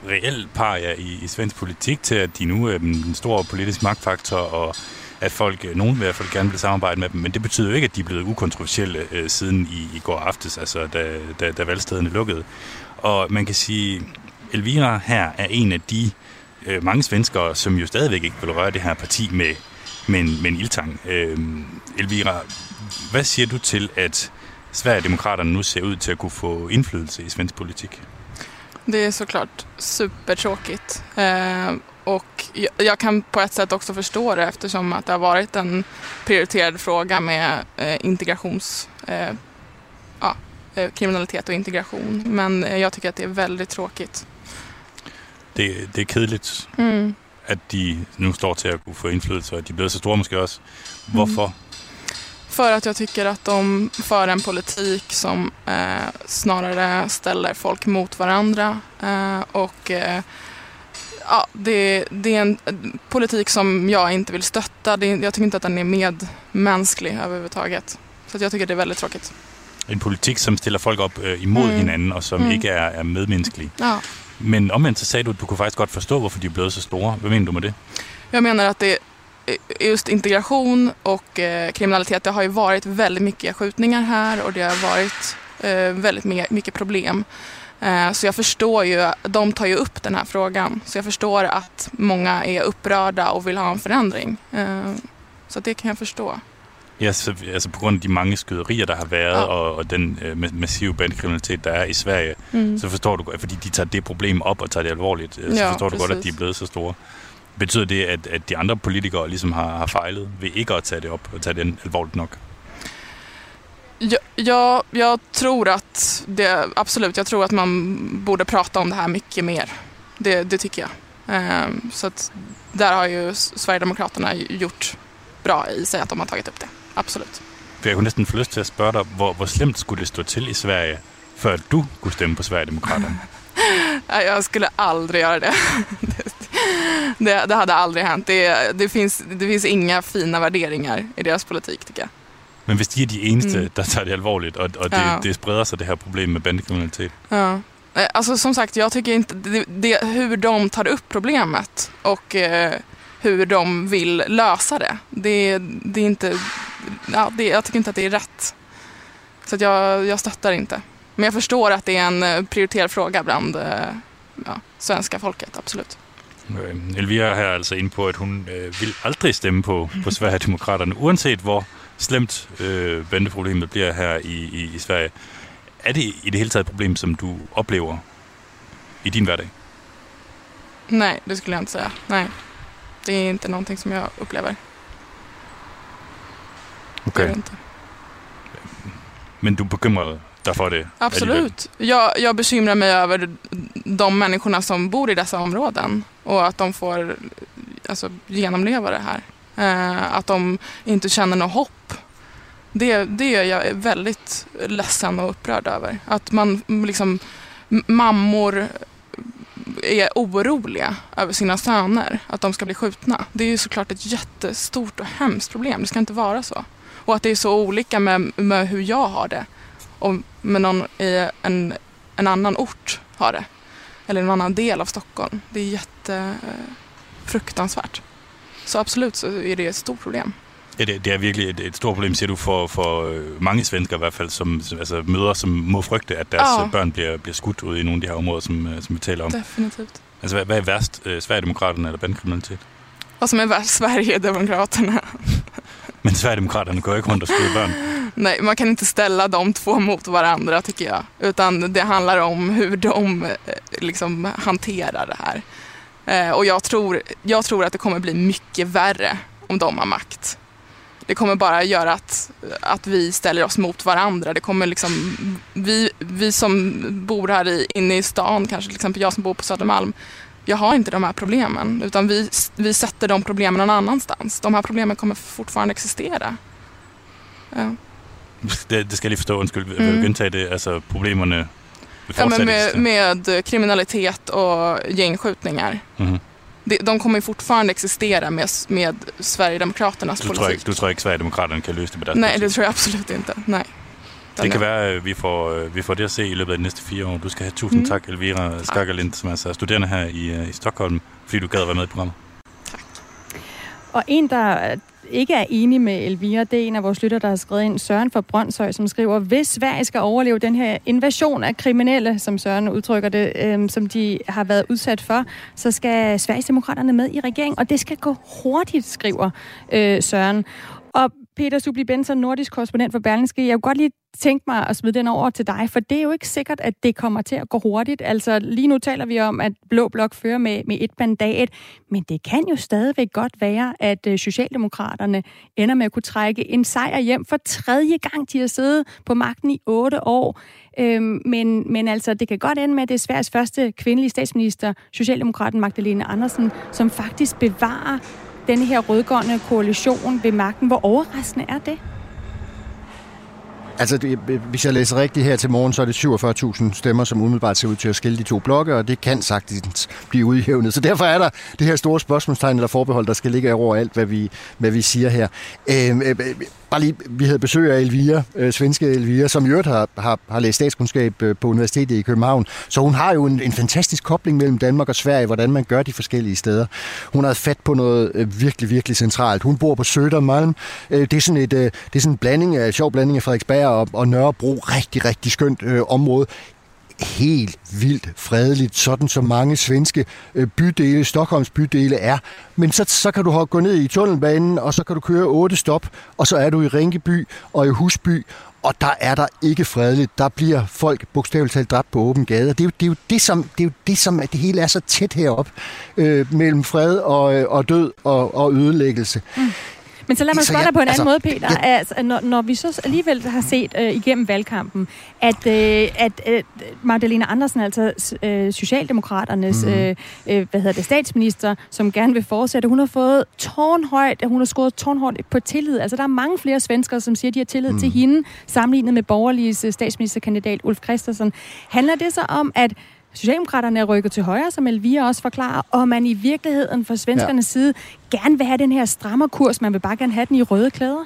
reelt paria i, i svensk politik, til at de nu er en stor politisk magtfaktor, og at folk, øh, nogen vil i hvert fald gerne vil samarbejde med dem. Men det betyder jo ikke, at de er blevet ukontroversielle øh, siden i, i går aftes, altså da, da, da valgstederne lukkede. Og man kan sige, Elvira her er en af de øh, Øh, mange svenskere, som jo stadigvæk ikke vil røre det her parti med, med, en, med en ildtang. Øh, Elvira, hvad siger du til, at Sverigedemokraterne nu ser ud til at kunne få indflydelse i svensk politik? Det är såklart supertråkigt. Eh, och jag, kan på ett sätt också förstå det eftersom att det har varit en prioriterad fråga med eh, integrations... Eh, ja, eh, kriminalitet och integration. Men eh, jag tycker att det är väldigt tråkigt. Det, det er kedeligt, Mm. at de nu står til at kunne få indflydelse, og at de er blevet så store måske også. Hvorfor? För att jag tycker att de för en politik som eh, snarare ställer folk mot varandra. Eh, och eh, ja, det, det är en politik som jag inte vill stötta. Det, jag tycker inte att den är medmänsklig överhuvudtaget. Så att jag tycker det är väldigt tråkigt. En politik, som stiller folk op øh, imod Mm. mm. hinanden, og som Mm. mm. ikke er, er medmenneskelig. Ja. Men omvendt så sagde du, at du kunne faktisk godt forstå, hvorfor de er blevet så store. Hvad mener du med det? Jag menar att det eh, just integration och eh, kriminalitet, det har ju varit väldigt mycket skjutningar här och det har varit eh, väldigt mycket problem. Eh, så jag förstår ju, de tar ju upp den här frågan, så jag förstår att många är upprörda och vill ha en förändring. Eh, så det kan jag förstå. Ja, så, altså på grund af de mange skyderier, der har været, Ja. ja. og, og den øh, ma- massive bandekriminalitet, der er i Sverige, Mm. så forstår du godt, fordi de tager det problem op og tager det alvorligt, øh, så Ja, forstår du godt, at de præcis. er blevet så store. Betyder det, at, at de andre politikere ligesom har, har fejlet ved ikke at tage det op og tage det alvorligt nok? Jag, jag, jag tror att det, absolut, jag tror att man borde prata om det här mycket mer. Det, det tycker jag. Eh, så att där har ju Sverigedemokraterna gjort bra i sig att de har tagit upp det. Absolut. For jeg kunne næsten få lyst til at spørge dig, hvor, hvor slemt skulle det stå til i Sverige, før du kunne stemme på Sverigedemokraterne? Nej, Jag skulle aldrig göra det. Det, det hade aldrig hänt. Det, det, finns, det finns inga fina värderingar i deras politik tycker jag. Men hvis de er de eneste, Mm. der tager det alvorligt, og, og det, Ja. det spreder sig det her problem med bandekriminalitet, Ja. Alltså som sagt, jag tycker inte det, det, hur de tar upp problemet och eh, hur de vill lösa det. Det, det är inte, ja, det, jag tycker inte att det är rätt. Så att jag, jag stöttar inte. Men jag förstår att det är en eh, prioriterad fråga bland eh, ja, svenska folket, absolut. Øh, Elvira her er altså inde på, at hun øh, vil aldrig stemme på, på Sverigedemokraterne, uanset hvor slemt øh, venteproblemet bliver her i, i, i Sverige. Er det i det hele taget et problem, som du oplever i din hverdag? Nej, det skulle jag inte säga. Nej. Det är inte någonting som jag upplever. Inte. Men du bekymrar dig for det? Absolut. Jag, jag bekymrar mig över de människorna som bor i dessa områden och att de får alltså, genomleva det här. Eh, att de inte känner något hopp. Det, det är jag väldigt ledsen och upprörd över. Att man liksom, mammor är oroliga över sina söner, att de ska bli skjutna. Det är ju såklart ett jättestort och hemskt problem. Det ska inte vara så. Och att det är så olika med, med hur jag har det och med någon i en, en annan ort har det. Eller en annan del av Stockholm. Det är jätte eh, fruktansvärt. Så absolut så är det ett stort problem. Ja, det, det er virkelig et, et stort problem, siger du, for, for øh, mange svensker i hvert fald, som, altså møder, som må frygte, at deres Ja. ja. børn bliver, bliver skudt ud i nogle af de her områder, som, øh, som vi taler om. Definitivt. Altså, hvad, hvad er værst? Øh, Sverigedemokraterne eller bandekriminalitet? Vad som är värst, Sverigedemokraterna. Men Sverigedemokraterna går ikke rundt och skyder barn. Nej, man kan inte ställa de två mot varandra tycker jag. Utan det handlar om hur de eh, liksom hanterar det här. Eh, och jag tror, jag tror att det kommer bli mycket värre om de har makt. Det kommer bara göra att, att vi ställer oss mot varandra. Det kommer liksom, vi, vi som bor här i, inne i stan, kanske till exempel jag som bor på Södermalm, jag har inte de här problemen. Utan vi, vi sätter de problemen någon annanstans. De här problemen kommer fortfarande existera. Ja. Det, det skal jeg lige forstå, undskyld, vil Mm. du gentage det? Altså, problemerne Ja, men med, med kriminalitet och gängskjutningar. Mhm. De, de kommer fortfarande existera med, med Sverigedemokraternas Du tror, politik. ikke, du tror ikke, Sverigedemokraterne kan løse det på deres Nej, politik? det tror jag absolut inte. Nej. Det kan være, at vi får, øh, vi får det at se i løbet af de næste fire år. Du skal have tusind Mm. tak, Elvira Skakkerlind, som altså er studerende her i, øh, i Stockholm, fordi du gad at være med i programmet. Og en, der ikke er enig med Elvira, det er en af vores lytter, der har skrevet ind, Søren fra Brøndshøj, som skriver, hvis Sverige skal overleve den her invasion af kriminelle, som Søren udtrykker det, øhm, som de har været udsat for, så skal Sverigesdemokraterne med i regeringen, og det skal gå hurtigt, skriver øh, Søren. Og Peter Subli Benson, nordisk korrespondent for Berlingske, jeg kunne godt lige tænke mig at smide den over til dig, for det er jo ikke sikkert, at det kommer til at gå hurtigt. Altså lige nu taler vi om, at Blå Blok fører med, med et mandat, men det kan jo stadigvæk godt være, at øh, Socialdemokraterne ender med at kunne trække en sejr hjem for tredje gang, de har siddet på magten i otte år. Øhm, men, men altså, det kan godt ende med, at det er Sveriges første kvindelige statsminister, Socialdemokraten Magdalene Andersen, som faktisk bevarer den her rødgående koalition ved magten. Hvor overraskende er det? Altså, det, hvis jeg læser rigtigt her til morgen, så er det 47.000 stemmer, som umiddelbart ser ud til at skille de to blokke, og det kan sagtens blive udjævnet. Så derfor er der det her store spørgsmålstegn eller forbehold, der skal ligge over alt, hvad vi, hvad vi siger her. Øh, øh, bare lige, vi havde besøg af Elvira, øh, svenske Elvira, som i øvrigt har, har, har læst statskundskab øh, på Universitetet i København. Så hun har jo en, en fantastisk kobling mellem Danmark og Sverige, hvordan man gør de forskellige steder. Hun har fat på noget øh, virkelig, virkelig centralt. Hun bor på Södermalm. Øh, det er sådan et, øh, det er sådan en blanding af, sjov blanding af Frederiksberg og, og Nørrebro. Rigtig, rigtig skønt øh, område helt vildt fredeligt, sådan som mange svenske øh, bydele, Stockholms bydele er. Men så, så kan du gå ned i tunnelbanen, og så kan du køre otte stop, og så er du i Rinkeby og i Husby, og der er der ikke fredeligt. Der bliver folk bogstaveligt talt dræbt på åben gade. Og det er jo det, er jo det, som, det, er jo det, som at det hele er så tæt heroppe øh, mellem fred og, øh, og død og, og ødelæggelse. Mm. Men så lad mig spørge jeg- dig på en anden altså, måde, Peter. Altså, når, når vi så alligevel har set øh, igennem valgkampen, at, øh, at øh, Magdalena Andersen, altså øh, Socialdemokraternes Mhm. øh, hvad hedder det, statsminister, som gerne vil fortsætte, hun har fået tårnhøjt, hun har scoret tårnhøjt på tillid. Altså, der er mange flere svenskere, som siger, at de har tillid mm. til hende, sammenlignet med borgerliges øh, statsministerkandidat Ulf Christensen. Handler det så om, at Socialdemokraterne er rykket til højre, som Elvira også forklarer, og man i virkeligheden fra svenskernes ja. side gerne vil have den her strammerkurs, man vil bare gerne have den i røde klæder?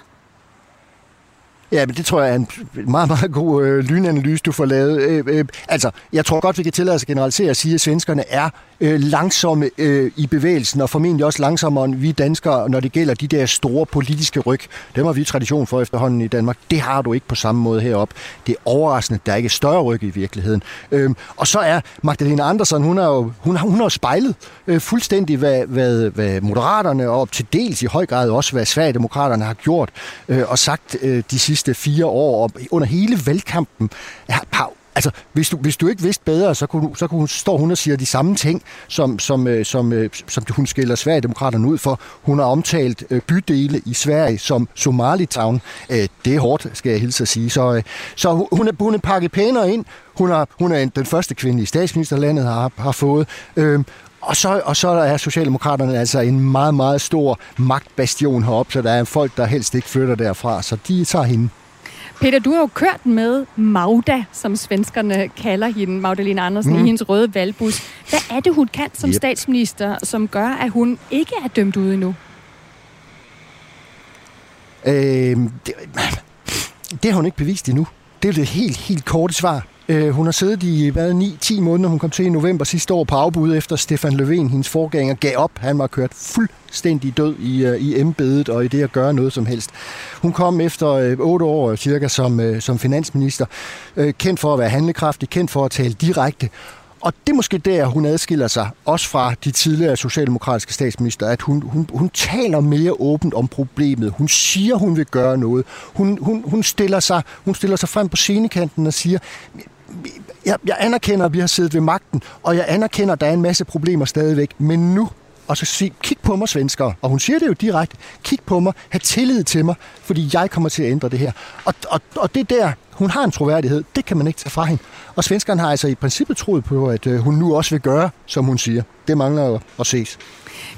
Ja, men det tror jeg er en meget, meget god øh, lynanalyse, du får lavet. Øh, øh, altså, jeg tror godt, vi kan tillade os at generalisere og sige, at svenskerne er øh, langsomme øh, i bevægelsen, og formentlig også langsommere end vi danskere, når det gælder de der store politiske ryg. Dem har vi tradition for efterhånden i Danmark. Det har du ikke på samme måde herop. Det er overraskende, der er ikke større ryg i virkeligheden. Øh, og så er Magdalena Andersen, hun har jo, hun har, hun har spejlet øh, fuldstændig, hvad, hvad, hvad Moderaterne og op til dels i høj grad også, hvad Sverigedemokraterne har gjort øh, og sagt øh, de sidste fire år, og under hele valgkampen har Altså, hvis du, hvis du ikke vidste bedre, så, kunne, så kunne står hun og siger de samme ting, som, som, øh, som, øh, som hun skiller Sverigedemokraterne ud for. Hun har omtalt øh, bydele i Sverige som Somalitown. Øh, det er hårdt, skal jeg hilse at sige. Så, øh, så hun, er, hun er pakket pænere ind. Hun, har, hun er den første kvinde i statsministerlandet har, har fået. Øhm, og så, og så er Socialdemokraterne altså en meget, meget stor magtbastion heroppe, så der er folk, der helst ikke flytter derfra, så de tager hende. Peter, du har jo kørt med Magda, som svenskerne kalder hende, Magdalena Andersen, mm. i hendes røde valgbus. Hvad er det, hun kan som yep. statsminister, som gør, at hun ikke er dømt ude endnu? Øh, det, det har hun ikke bevist endnu. Det er det helt, helt korte svar. Øh, hun har siddet i hvad, 9-10 måneder. Hun kom til i november sidste år på afbud efter Stefan Löfven, hendes forgænger, gav op. Han var kørt fuldstændig død i, øh, i embedet og i det at gøre noget som helst. Hun kom efter øh, 8 år cirka som, øh, som finansminister, øh, kendt for at være handlekraftig, kendt for at tale direkte. Og det er måske der, hun adskiller sig, også fra de tidligere socialdemokratiske statsminister, at hun, hun, hun taler mere åbent om problemet. Hun siger, hun vil gøre noget. Hun, hun, hun, stiller, sig, hun stiller sig frem på scenekanten og siger, jeg, jeg anerkender, at vi har siddet ved magten, og jeg anerkender, at der er en masse problemer stadigvæk, men nu og så sige, kig på mig, svenskere. Og hun siger det jo direkte. Kig på mig, have tillid til mig, fordi jeg kommer til at ændre det her. Og, og, og det der, hun har en troværdighed, det kan man ikke tage fra hende. Og svenskerne har altså i princippet troet på, at øh, hun nu også vil gøre, som hun siger. Det mangler at ses.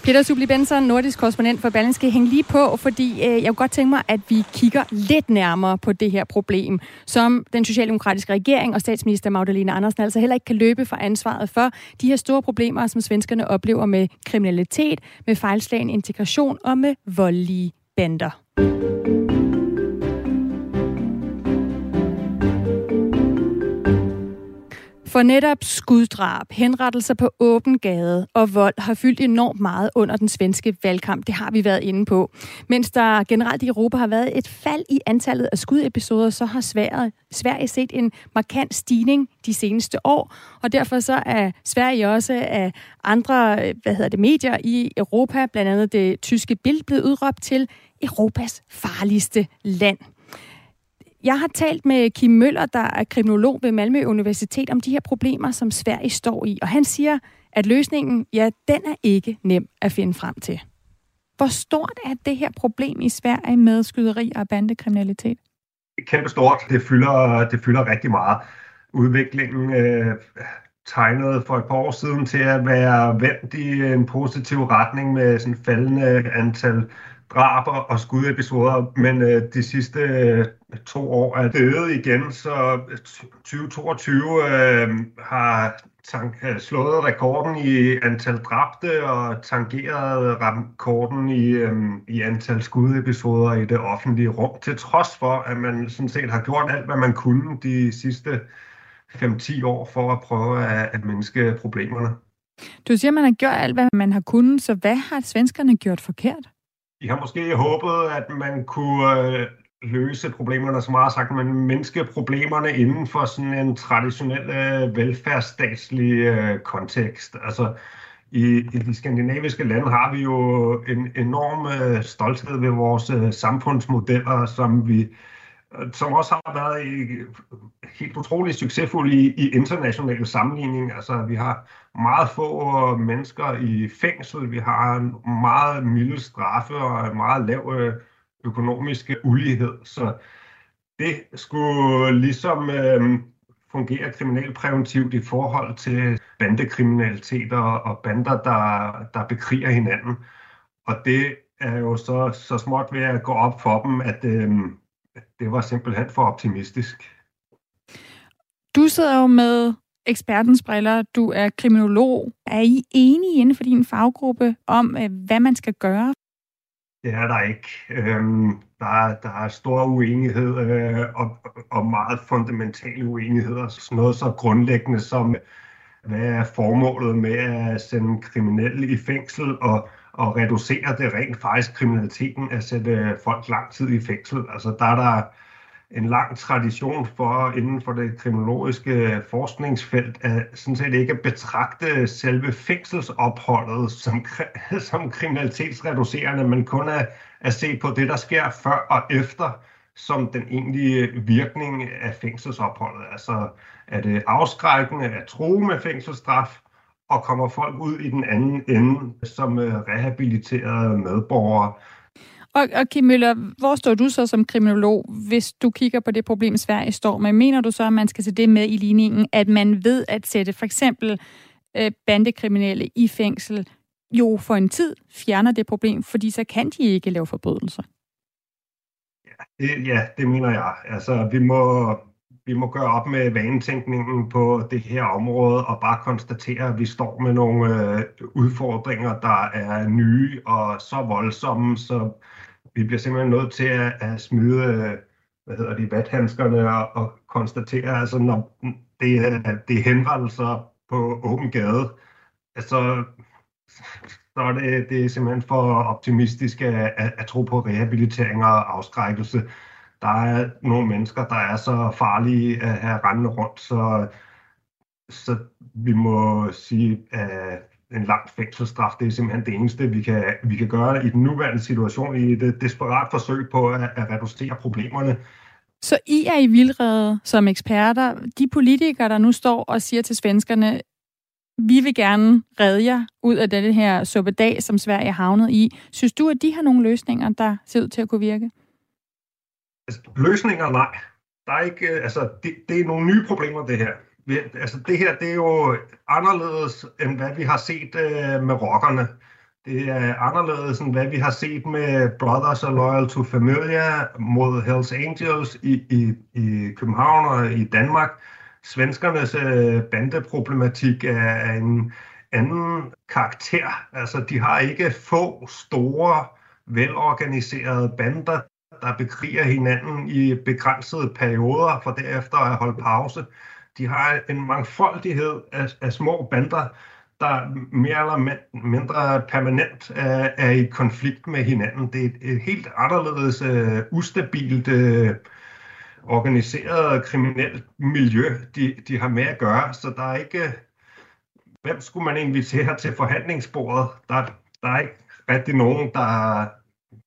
Peter Subli Benson, nordisk korrespondent for Berlingske, hæng lige på, fordi øh, jeg kunne godt tænke mig, at vi kigger lidt nærmere på det her problem, som den socialdemokratiske regering og statsminister Magdalena Andersen altså heller ikke kan løbe for ansvaret for de her store problemer, som svenskerne oplever med kriminalitet, med fejlslagen integration og med voldelige bander. For netop skuddrab, henrettelser på åben gade og vold har fyldt enormt meget under den svenske valgkamp. Det har vi været inde på. Mens der generelt i Europa har været et fald i antallet af skudepisoder, så har Sverige, Sverige set en markant stigning de seneste år. Og derfor så er Sverige også af andre hvad hedder det, medier i Europa, blandt andet det tyske Bild, blevet udråbt til Europas farligste land. Jeg har talt med Kim Møller, der er kriminolog ved Malmø Universitet, om de her problemer, som Sverige står i. Og han siger, at løsningen, ja, den er ikke nem at finde frem til. Hvor stort er det her problem i Sverige med skyderi og bandekriminalitet? Kæmpe stort. Det fylder, det fylder rigtig meget. Udviklingen øh, tegnede for et par år siden til at være vendt i en positiv retning med sådan faldende antal drab og skudepisoder, men øh, de sidste øh, to år er døde igen, så øh, 2022 øh, har tank, øh, slået rekorden i antal dræbte og tangeret rekorden i, øh, i antal skudepisoder i det offentlige rum, til trods for, at man sådan set har gjort alt, hvad man kunne de sidste 5-10 år for at prøve at, at mindske problemerne. Du siger, at man har gjort alt, hvad man har kunnet, så hvad har svenskerne gjort forkert? De har måske håbet, at man kunne øh, løse problemerne, som meget sagt, man mindske problemerne inden for sådan en traditionel øh, velfærdsstatslig øh, kontekst. Altså, i, I de skandinaviske lande har vi jo en enorm øh, stolthed ved vores øh, samfundsmodeller, som vi som også har været i, helt utroligt succesfulde i, i internationale sammenligning. Altså, vi har meget få mennesker i fængsel, vi har en meget milde straffe og meget lav øh, økonomisk ulighed. Så det skulle ligesom øh, fungere kriminalpræventivt i forhold til bandekriminalitet og bander, der, der bekriger hinanden. Og det er jo så, så småt ved at gå op for dem, at øh, det var simpelthen for optimistisk. Du sidder jo med ekspertens briller, du er kriminolog. Er I enige inden for din faggruppe om, øh, hvad man skal gøre? Det er der ikke. Øhm, der, er, der er stor uenighed øh, og, og meget fundamentale uenigheder. Sådan noget så grundlæggende som, hvad er formålet med at sende kriminelle i fængsel og, og reducere det rent faktisk kriminaliteten at sætte øh, folk lang tid i fængsel. Altså der er der en lang tradition for inden for det kriminologiske øh, forskningsfelt at sådan set ikke betragte selve fængselsopholdet som, som kriminalitetsreducerende, men kun at, at se på det, der sker før og efter, som den egentlige virkning af fængselsopholdet. Altså er det afskrækkende at tro med fængselsstraf, og kommer folk ud i den anden ende som øh, rehabiliterede medborgere. Og, og Kim Møller, hvor står du så som kriminolog, hvis du kigger på det problem, Sverige står med? Mener du så, at man skal se det med i ligningen, at man ved at sætte for eksempel øh, bandekriminelle i fængsel, jo for en tid fjerner det problem, fordi så kan de ikke lave forbrydelser? Ja, det, ja, det mener jeg. Altså, vi må, vi må gøre op med vanetænkningen på det her område og bare konstatere, at vi står med nogle øh, udfordringer, der er nye og så voldsomme, så vi bliver simpelthen nødt til at, at smide øh, hvad hedder de, vathandskerne og, og konstatere, altså når det det er henrettelser på åben gade, altså så er det, det er simpelthen for optimistisk at, at, at tro på rehabilitering og afskrækkelse der er nogle mennesker, der er så farlige at have rendende rundt, så, så vi må sige, at en lang fængselsstraf, det er simpelthen det eneste, vi kan, vi kan gøre i den nuværende situation, i et desperat forsøg på at, at reducere problemerne. Så I er i vildrede som eksperter. De politikere, der nu står og siger til svenskerne, vi vil gerne redde jer ud af den her suppedag, som Sverige er havnet i. Synes du, at de har nogle løsninger, der ser ud til at kunne virke? Altså, løsninger, nej. Der er ikke, øh, altså, det, det er nogle nye problemer, det her. Vi, altså, det her, det er jo anderledes, end hvad vi har set øh, med rockerne. Det er anderledes, end hvad vi har set med Brothers og Loyal to Familia mod Hells Angels i, i, i København og i Danmark. Svenskernes øh, bandeproblematik er en anden karakter. Altså, de har ikke få store, velorganiserede bander der bekriger hinanden i begrænsede perioder, for derefter at holde pause. De har en mangfoldighed af, af små bander, der mere eller mindre permanent er, er i konflikt med hinanden. Det er et, et helt anderledes uh, ustabilt uh, organiseret kriminelt miljø, de, de har med at gøre, så der er ikke... Hvem skulle man invitere til forhandlingsbordet? Der, der er ikke rigtig nogen, der,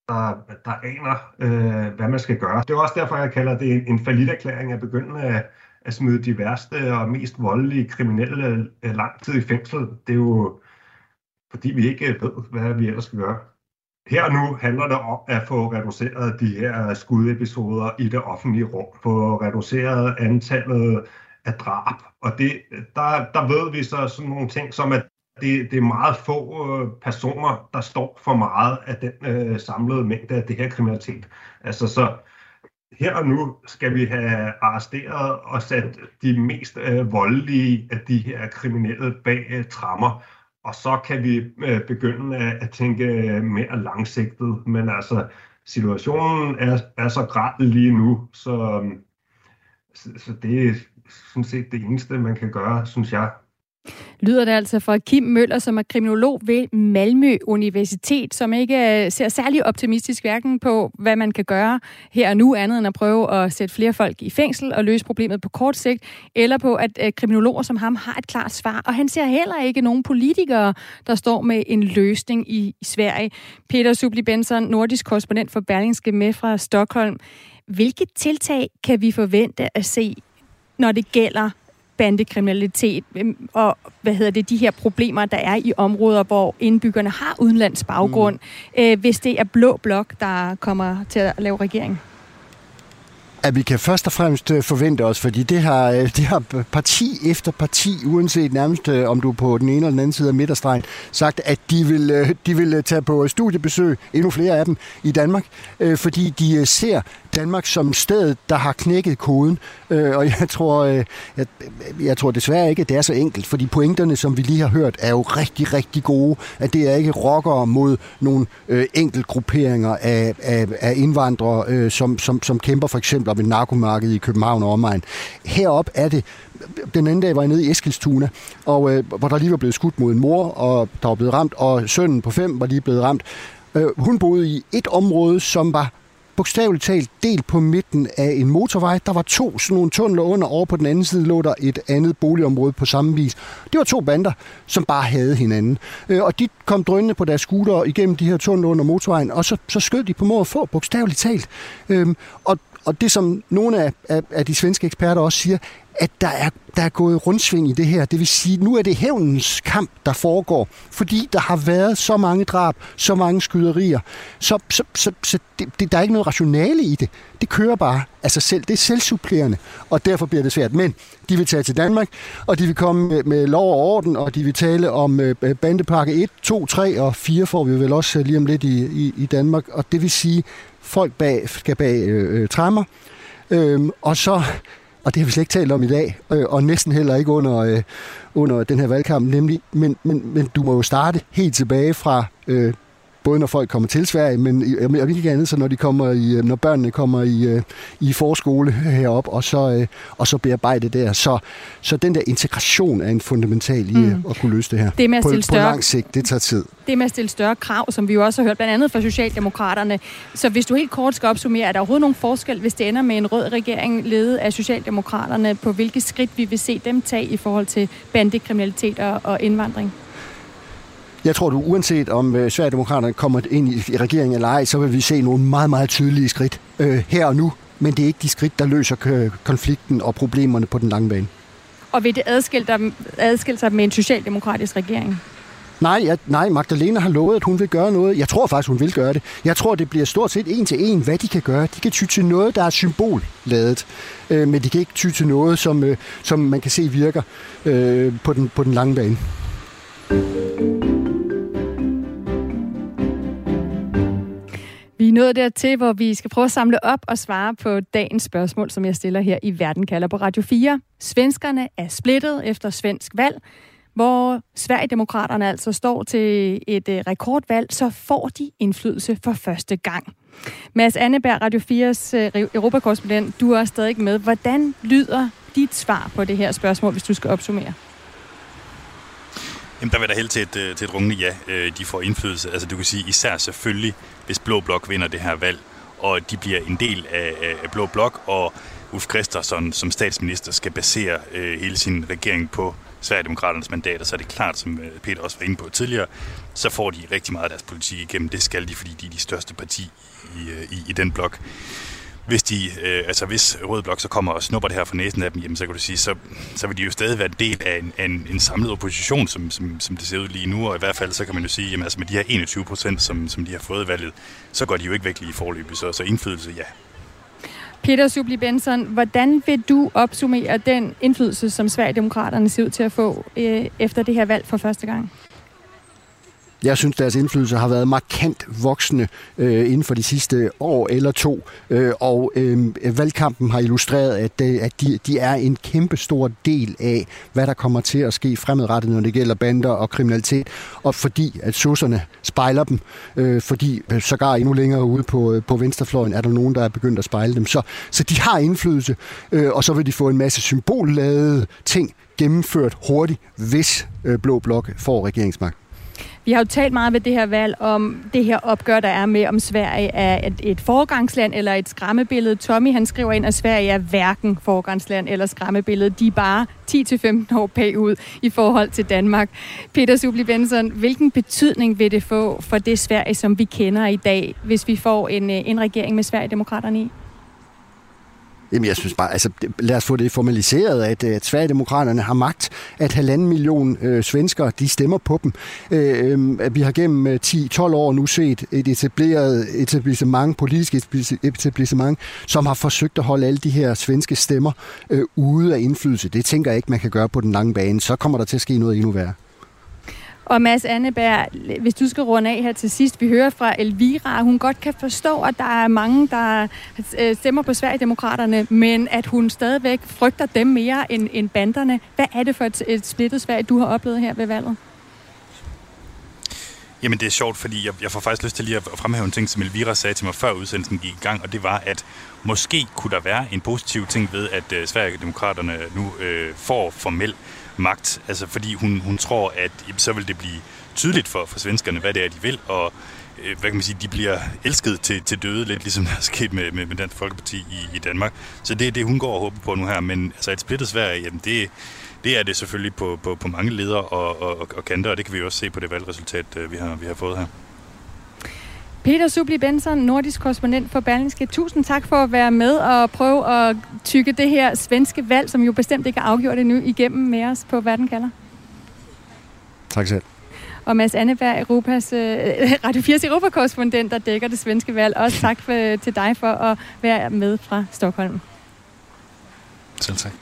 der, der aner, øh, hvad man skal gøre. Det er også derfor, jeg kalder det en, en erklæring at begynde at, at smide de værste og mest voldelige kriminelle øh, lang tid i fængsel. Det er jo fordi vi ikke ved, hvad vi ellers skal gøre. Her og nu handler det om at få reduceret de her skudepisoder i det offentlige rum, få reduceret antallet af drab. Og det, der, der ved vi så sådan nogle ting som, at det, det er meget få øh, personer, der står for meget af den øh, samlede mængde af det her kriminalitet. Altså så her og nu skal vi have arresteret og sat de mest øh, voldelige af de her kriminelle bag øh, trammer, og så kan vi øh, begynde at, at tænke øh, mere langsigtet. Men altså, situationen er, er så græd lige nu, så, så, så det er sådan set det eneste, man kan gøre, synes jeg lyder det altså fra Kim Møller, som er kriminolog ved Malmø Universitet, som ikke øh, ser særlig optimistisk hverken på, hvad man kan gøre her og nu, andet end at prøve at sætte flere folk i fængsel og løse problemet på kort sigt, eller på, at øh, kriminologer som ham har et klart svar. Og han ser heller ikke nogen politikere, der står med en løsning i Sverige. Peter Subli Benson, nordisk korrespondent for Berlingske med fra Stockholm. Hvilke tiltag kan vi forvente at se, når det gælder bandekriminalitet øhm, og hvad hedder det, de her problemer, der er i områder, hvor indbyggerne har udenlands baggrund, mm. øh, hvis det er blå blok, der kommer til at lave regering? at vi kan først og fremmest øh, forvente os, fordi det har, øh, det har parti efter parti, uanset nærmest øh, om du er på den ene eller den anden side af midterstregen, sagt, at de vil, de vil tage på studiebesøg, endnu flere af dem, i Danmark, fordi de ser Danmark som sted, der har knækket koden. Øh, og jeg tror, øh, jeg, jeg tror desværre ikke, at det er så enkelt, fordi pointerne, som vi lige har hørt, er jo rigtig, rigtig gode. At det er ikke rockere mod nogle øh, enkeltgrupperinger af, af, af indvandrere, øh, som, som, som kæmper for eksempel om et narkomarked i København og omegn. Herop er det den anden dag var jeg nede i Eskilstuna, og, øh, hvor der lige var blevet skudt mod en mor, og der var blevet ramt, og sønnen på fem var lige blevet ramt. Øh, hun boede i et område, som var bogstaveligt talt delt på midten af en motorvej. Der var to sådan nogle tunneler under, over på den anden side lå der et andet boligområde på samme vis. Det var to bander, som bare havde hinanden. Øh, og de kom drønende på deres scooter igennem de her tunneler under motorvejen, og så, så skød de på mor og få, bogstaveligt talt. Øhm, og, og det, som nogle af, af, af de svenske eksperter også siger, at der er, der er gået rundsving i det her. Det vil sige, nu er det hævnens kamp, der foregår, fordi der har været så mange drab, så mange skyderier. Så, så, så, så det, det, der er ikke noget rationale i det. Det kører bare af sig selv. Det er selvsupplerende, og derfor bliver det svært. Men de vil tage til Danmark, og de vil komme med, med lov og orden, og de vil tale om øh, øh bandepakke 1, 2, 3 og 4 får vi vel også øh, lige om lidt i, i, i Danmark. Og det vil sige, folk bag, skal bag øh, øh trammer, Øhm, og så og det har vi slet ikke talt om i dag, øh, og næsten heller ikke under, øh, under den her valgkamp, nemlig, men, men, men du må jo starte helt tilbage fra øh, både når folk kommer til Sverige, men jeg ikke andet, så når, de kommer i, øh, når børnene kommer i, øh, i forskole herop og så, øh, og så bearbejde der. Så, så den der integration er en fundamental i mm. at kunne løse det her. Det med at på, større, på lang sigt, det tager tid. Det med at stille større krav, som vi jo også har hørt, blandt andet fra Socialdemokraterne. Så hvis du helt kort skal opsummere, er der overhovedet nogen forskel, hvis det ender med en rød regering ledet af Socialdemokraterne, på hvilke skridt vi vil se dem tage i forhold til bandekriminalitet og, og indvandring? Jeg tror, du uanset om øh, Sverigedemokraterne kommer ind i, regeringen eller ej, så vil vi se nogle meget, meget tydelige skridt øh, her og nu. Men det er ikke de skridt, der løser konflikten og problemerne på den lange bane. Og vil det adskille, adskille sig med en socialdemokratisk regering? Nej, jeg, nej, Magdalena har lovet, at hun vil gøre noget. Jeg tror faktisk, hun vil gøre det. Jeg tror, det bliver stort set en til en, hvad de kan gøre. De kan ty til noget, der er symbolladet, øh, men de kan ikke ty til noget, som, øh, som man kan se virker øh, på, den, på den lange bane. Nået dertil, hvor vi skal prøve at samle op og svare på dagens spørgsmål, som jeg stiller her i Verden kalder på Radio 4. Svenskerne er splittet efter svensk valg. Hvor Sverigedemokraterne altså står til et øh, rekordvalg, så får de indflydelse for første gang. Mads Anneberg, Radio 4's øh, europakorrespondent, du er stadig med. Hvordan lyder dit svar på det her spørgsmål, hvis du skal opsummere? Jamen, der vil der helt til et, øh, til et rungende ja. Øh, de får indflydelse. Altså, du kan sige især selvfølgelig, hvis Blå Blok vinder det her valg, og de bliver en del af, af Blå Blok, og Ulf Christensen som statsminister skal basere øh, hele sin regering på Sverigedemokraternes mandater, så er det klart, som øh, Peter også var inde på tidligere, så får de rigtig meget af deres politik igennem. Det skal de, fordi de er de største parti i, i, i den blok hvis de, øh, altså hvis Rød Blok så kommer og snupper det her for næsen af dem, jamen så kan du sige, så, så vil de jo stadig være en del af en, en, en samlet opposition, som, som, som det ser ud lige nu, og i hvert fald så kan man jo sige, jamen altså med de her 21 procent, som, som de har fået valget, så går de jo ikke væk lige i forløbet, så, så indflydelse, ja. Peter Subli Benson, hvordan vil du opsummere den indflydelse, som Sverigedemokraterne ser ud til at få øh, efter det her valg for første gang? Jeg synes, deres indflydelse har været markant voksende øh, inden for de sidste år eller to, øh, og øh, valgkampen har illustreret, at, det, at de, de er en kæmpe stor del af, hvad der kommer til at ske fremadrettet, når det gælder bander og kriminalitet, og fordi at sosserne spejler dem, øh, fordi øh, sågar endnu længere ude på, øh, på venstrefløjen er der nogen, der er begyndt at spejle dem. Så, så de har indflydelse, øh, og så vil de få en masse symbolladede ting gennemført hurtigt, hvis øh, Blå Blok får regeringsmagt. Vi har jo talt meget ved det her valg om det her opgør, der er med, om Sverige er et, et forgangsland eller et skræmmebillede. Tommy han skriver ind, at Sverige er hverken forgangsland eller skræmmebillede. De er bare 10-15 år bagud i forhold til Danmark. Peter Subli Benson, hvilken betydning vil det få for det Sverige, som vi kender i dag, hvis vi får en, en regering med Sverigedemokraterne i? Jamen, jeg synes bare, altså, lad os få det formaliseret, at, at Sverigedemokraterne har magt, at halvanden million øh, svenskere, de stemmer på dem. Øh, øh, vi har gennem øh, 10-12 år nu set et etableret etablissement, politisk etablissement, som har forsøgt at holde alle de her svenske stemmer øh, ude af indflydelse. Det tænker jeg ikke, man kan gøre på den lange bane. Så kommer der til at ske noget endnu værre. Og Mads Anneberg, hvis du skal runde af her til sidst, vi hører fra Elvira, hun godt kan forstå, at der er mange, der øh, stemmer på Sverigedemokraterne, men at hun stadigvæk frygter dem mere end, end banderne. Hvad er det for et, et splittet Sverige, du har oplevet her ved valget? Jamen det er sjovt, fordi jeg, jeg får faktisk lyst til lige at fremhæve en ting, som Elvira sagde til mig før udsendelsen gik i gang, og det var, at måske kunne der være en positiv ting ved, at øh, Sverigedemokraterne nu øh, får formel magt. Altså fordi hun, hun tror, at så vil det blive tydeligt for, for svenskerne, hvad det er, de vil, og øh, hvad kan man sige, de bliver elsket til, til døde, lidt ligesom der er sket med, med, med Dansk Folkeparti i, i Danmark. Så det er det, hun går og håber på nu her. Men altså et splittet Sverige, jamen det, det er det selvfølgelig på, på, på mange ledere og, og, og kanter, og det kan vi også se på det valgresultat, øh, vi har, vi har fået her. Peter Subli Benson, nordisk korrespondent for Berlingske. Tusind tak for at være med og prøve at tykke det her svenske valg, som jo bestemt ikke er afgjort endnu, igennem med os på Hvad den kalder. Tak selv. Og Mads Anneberg, Europas, øh, Radio 4's Europakorrespondent, der dækker det svenske valg. Også tak for, til dig for at være med fra Stockholm. Selv tak.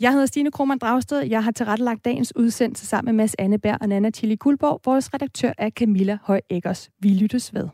Jeg hedder Stine Krohmann Dragsted. Jeg har tilrettelagt dagens udsendelse sammen med Mads Anneberg og Nana Tilly Kulborg. Vores redaktør er Camilla Høj Eggers. Vi lyttes ved.